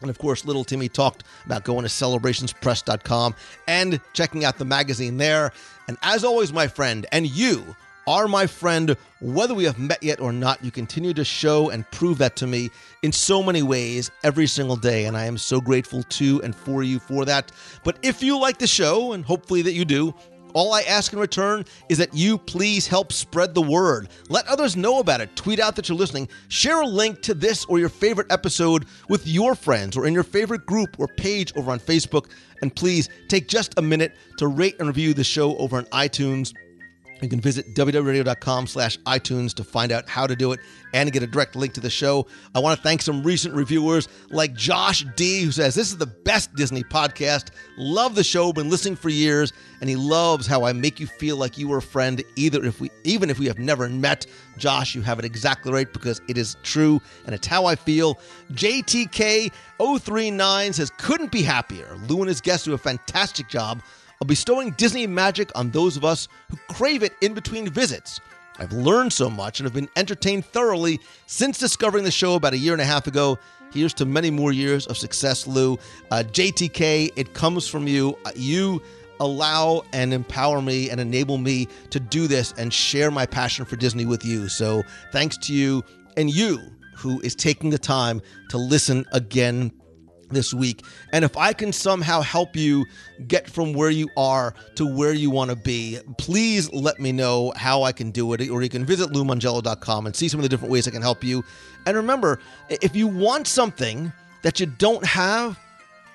And of course, little Timmy talked about going to celebrationspress.com and checking out the magazine there. And as always, my friend, and you are my friend, whether we have met yet or not, you continue to show and prove that to me in so many ways every single day. And I am so grateful to and for you for that. But if you like the show, and hopefully that you do, All I ask in return is that you please help spread the word. Let others know about it. Tweet out that you're listening. Share a link to this or your favorite episode with your friends or in your favorite group or page over on Facebook. And please take just a minute to rate and review the show over on iTunes. You can visit WDWRadio.com slash iTunes to find out how to do it and get a direct link to the show. I want to thank some recent reviewers like Josh D, who says, This is the best Disney podcast. Love the show, been listening for years, and he loves how I make you feel like you were a friend, either if we even if we have never met. Josh, you have it exactly right because it is true and it's how I feel. JTK039 says, Couldn't be happier. Lou and his guests do a fantastic job of bestowing Disney magic on those of us who crave it in between visits. I've learned so much and have been entertained thoroughly since discovering the show about a year and a half ago. Here's to many more years of success, Lou. Uh, JTK, it comes from you. Uh, you allow and empower me and enable me to do this and share my passion for Disney with you. So thanks to you and you who is taking the time to listen again this week. And if I can somehow help you get from where you are to where you want to be, please let me know how I can do it. Or you can visit LouMongello.com and see some of the different ways I can help you. And remember, if you want something that you don't have,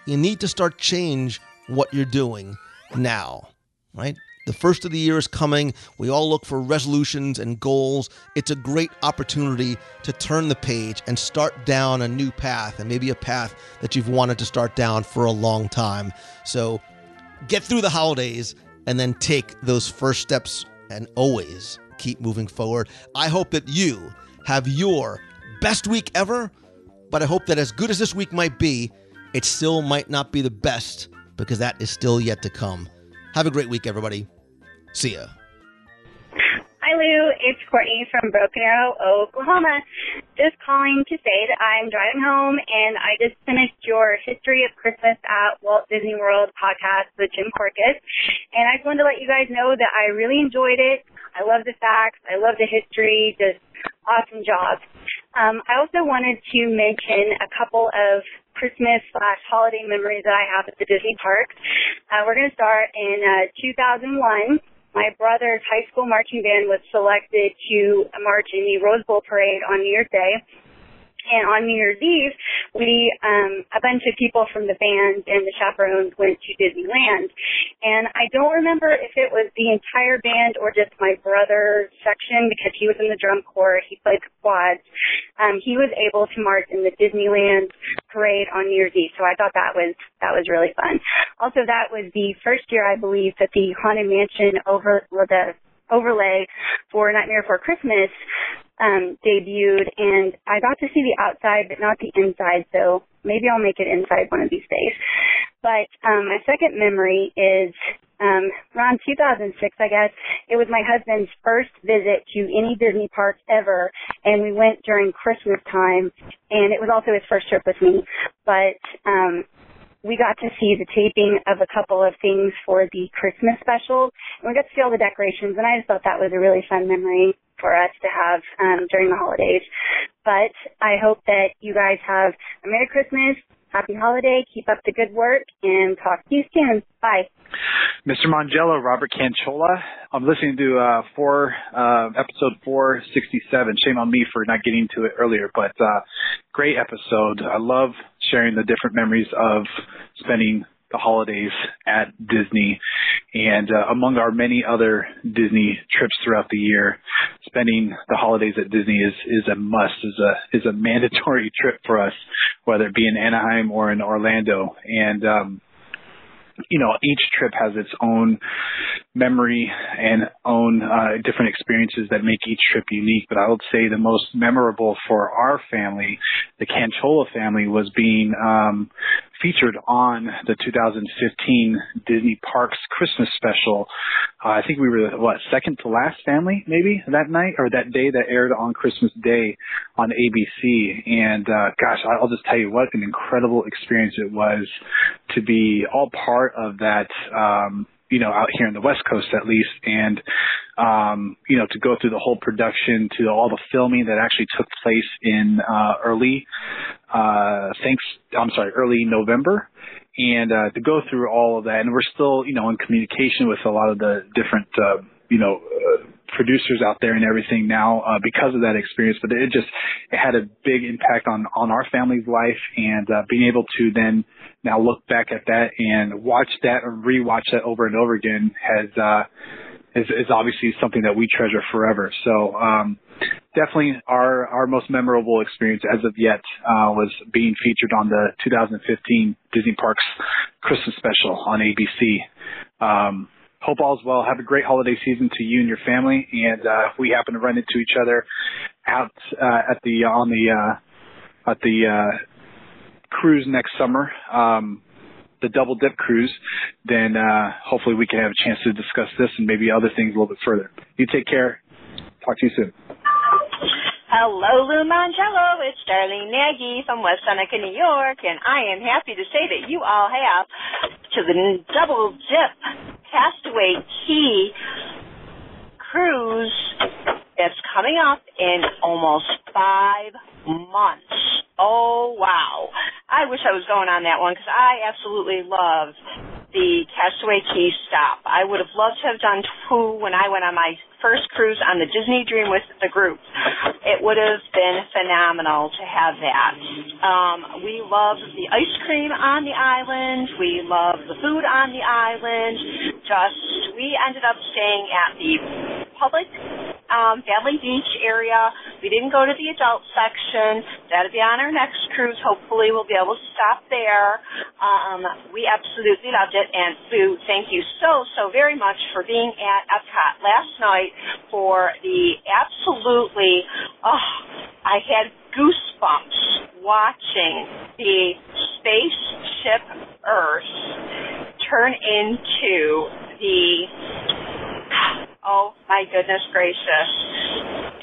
you need to start change what you're doing now, right? The first of the year is coming. We all look for resolutions and goals. It's a great opportunity to turn the page and start down a new path, and maybe a path that you've wanted to start down for a long time. So get through the holidays and then take those first steps and always keep moving forward. I hope that you have your best week ever, but I hope that as good as this week might be, it still might not be the best because that is still yet to come. Have a great week, everybody. See ya. Hi, Lou. It's Courtney from Broken Arrow, Oklahoma. Just calling to say that I'm driving home and I just finished your History of Christmas at Walt Disney World podcast with Jim Korkis. And I just wanted to let you guys know that I really enjoyed it. I love the facts. I love the history. Just awesome job. Um, I also wanted to mention a couple of Christmas slash holiday memories that I have at the Disney parks. Uh, we're going to start in uh, 2001. My brother's high school marching band was selected to march in the Rose Bowl parade on New Year's Day. And on New Year's Eve, we, um, a bunch of people from the band and the chaperones went to Disneyland. And I don't remember if it was the entire band or just my brother's section because he was in the drum corps. He played the quads. Um, he was able to march in the Disneyland parade on New Year's Eve. So I thought that was, that was really fun. Also, that was the first year, I believe, that the Haunted Mansion over, the overlay for Nightmare Before Christmas um, debuted, and I got to see the outside, but not the inside. So maybe I'll make it inside one of these days. But um, my second memory is um, around 2006, I guess. It was my husband's first visit to any Disney park ever, and we went during Christmas time, and it was also his first trip with me. But um, we got to see the taping of a couple of things for the Christmas special, and we got to see all the decorations, and I just thought that was a really fun memory for us to have um, during the holidays. But I hope that you guys have a Merry Christmas, Happy Holiday, keep up the good work, and talk to you soon. Bye. Mr. Mongello, Robert Canchola. I'm listening to uh, four uh, episode 467. Shame on me for not getting to it earlier, but uh, great episode. I love sharing the different memories of spending the holidays at Disney. And uh, among our many other Disney trips throughout the year, spending the holidays at Disney is is a must, is a is a mandatory trip for us, whether it be in Anaheim or in Orlando. And um, you know, each trip has its own memory and own uh, different experiences that make each trip unique. But I would say the most memorable for our family, the Canchola family, was being um, featured on the 2015 Disney Parks Christmas special. Uh, I think we were what second to last family maybe that night or that day that aired on Christmas Day on ABC. And uh, gosh, I'll just tell you what an incredible experience it was to be all part of that. Um, you know, out here in the West Coast at least, and um, you know, to go through the whole production, to all the filming that actually took place in uh, early, uh, thanks, I'm sorry, early November, and uh, to go through all of that, and we're still, you know, in communication with a lot of the different, uh, you know, uh, producers out there and everything now uh, because of that experience. But it just it had a big impact on on our family's life, and uh, being able to then now look back at that and watch that and rewatch that over and over again has. Uh, is, is obviously something that we treasure forever. So um, definitely our our most memorable experience as of yet uh, was being featured on the 2015 Disney Parks Christmas special on ABC. Um, hope all's well. Have a great holiday season to you and your family. And uh, if we happen to run into each other out uh, at the on the uh, at the uh, cruise next summer, um, the double dip cruise, then uh, hopefully we can have a chance to discuss this and maybe other things a little bit further. You take care. Talk to you soon. Hello, Lou. It's Darlene Nagy from West Seneca, New York, and I am happy to say that you all have to the double dip Castaway Cay cruise that's coming up in almost five months. Oh, wow. I wish I was going on that one because I absolutely love the Castaway Cay stop. I would have loved to have done two when I went on my first cruise on the Disney Dream with the group. It would have been phenomenal to have that. Um, we love the ice cream on the island. We love the food on the island. Just, we ended up staying at the public um, Family Beach area. We didn't go to the adult section. That'll be on our next cruise. Hopefully, we'll be able to stop there. Um, we absolutely loved it. And Sue, thank you so, so very much for being at Epcot last night for the absolutely, oh, I had goosebumps watching the spaceship Earth turn into the Oh my goodness gracious.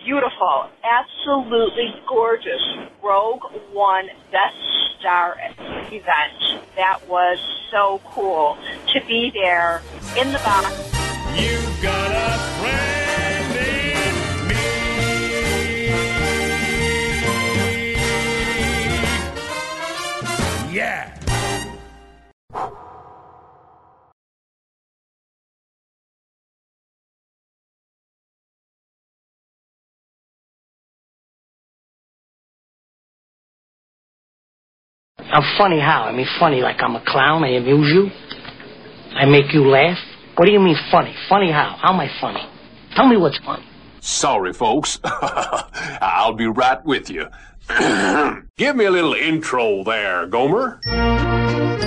Beautiful. Absolutely gorgeous. Rogue One Death Star event. That was so cool to be there in the box. You got a friend in me. Yeah. I'm funny how? I mean funny like I'm a clown, I amuse you? I make you laugh? What do you mean funny? Funny how? How am I funny? Tell me what's funny. Sorry, folks. I'll be right with you. Give me a little intro there, Gomer.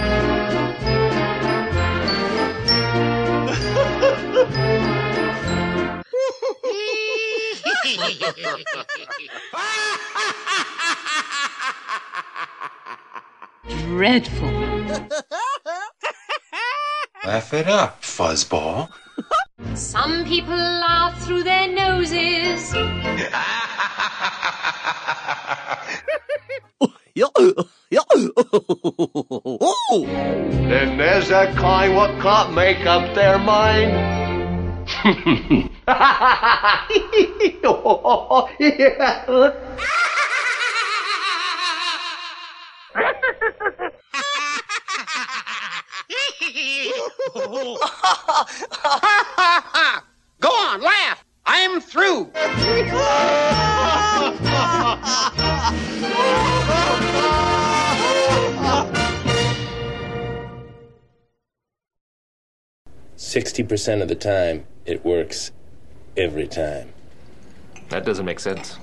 Dreadful. Laugh it up, fuzzball. Some people laugh through their noses. Then there's that kind what can't make up their mind. Go on, laugh. I'm through. Sixty percent of the time, it works every time. That doesn't make sense.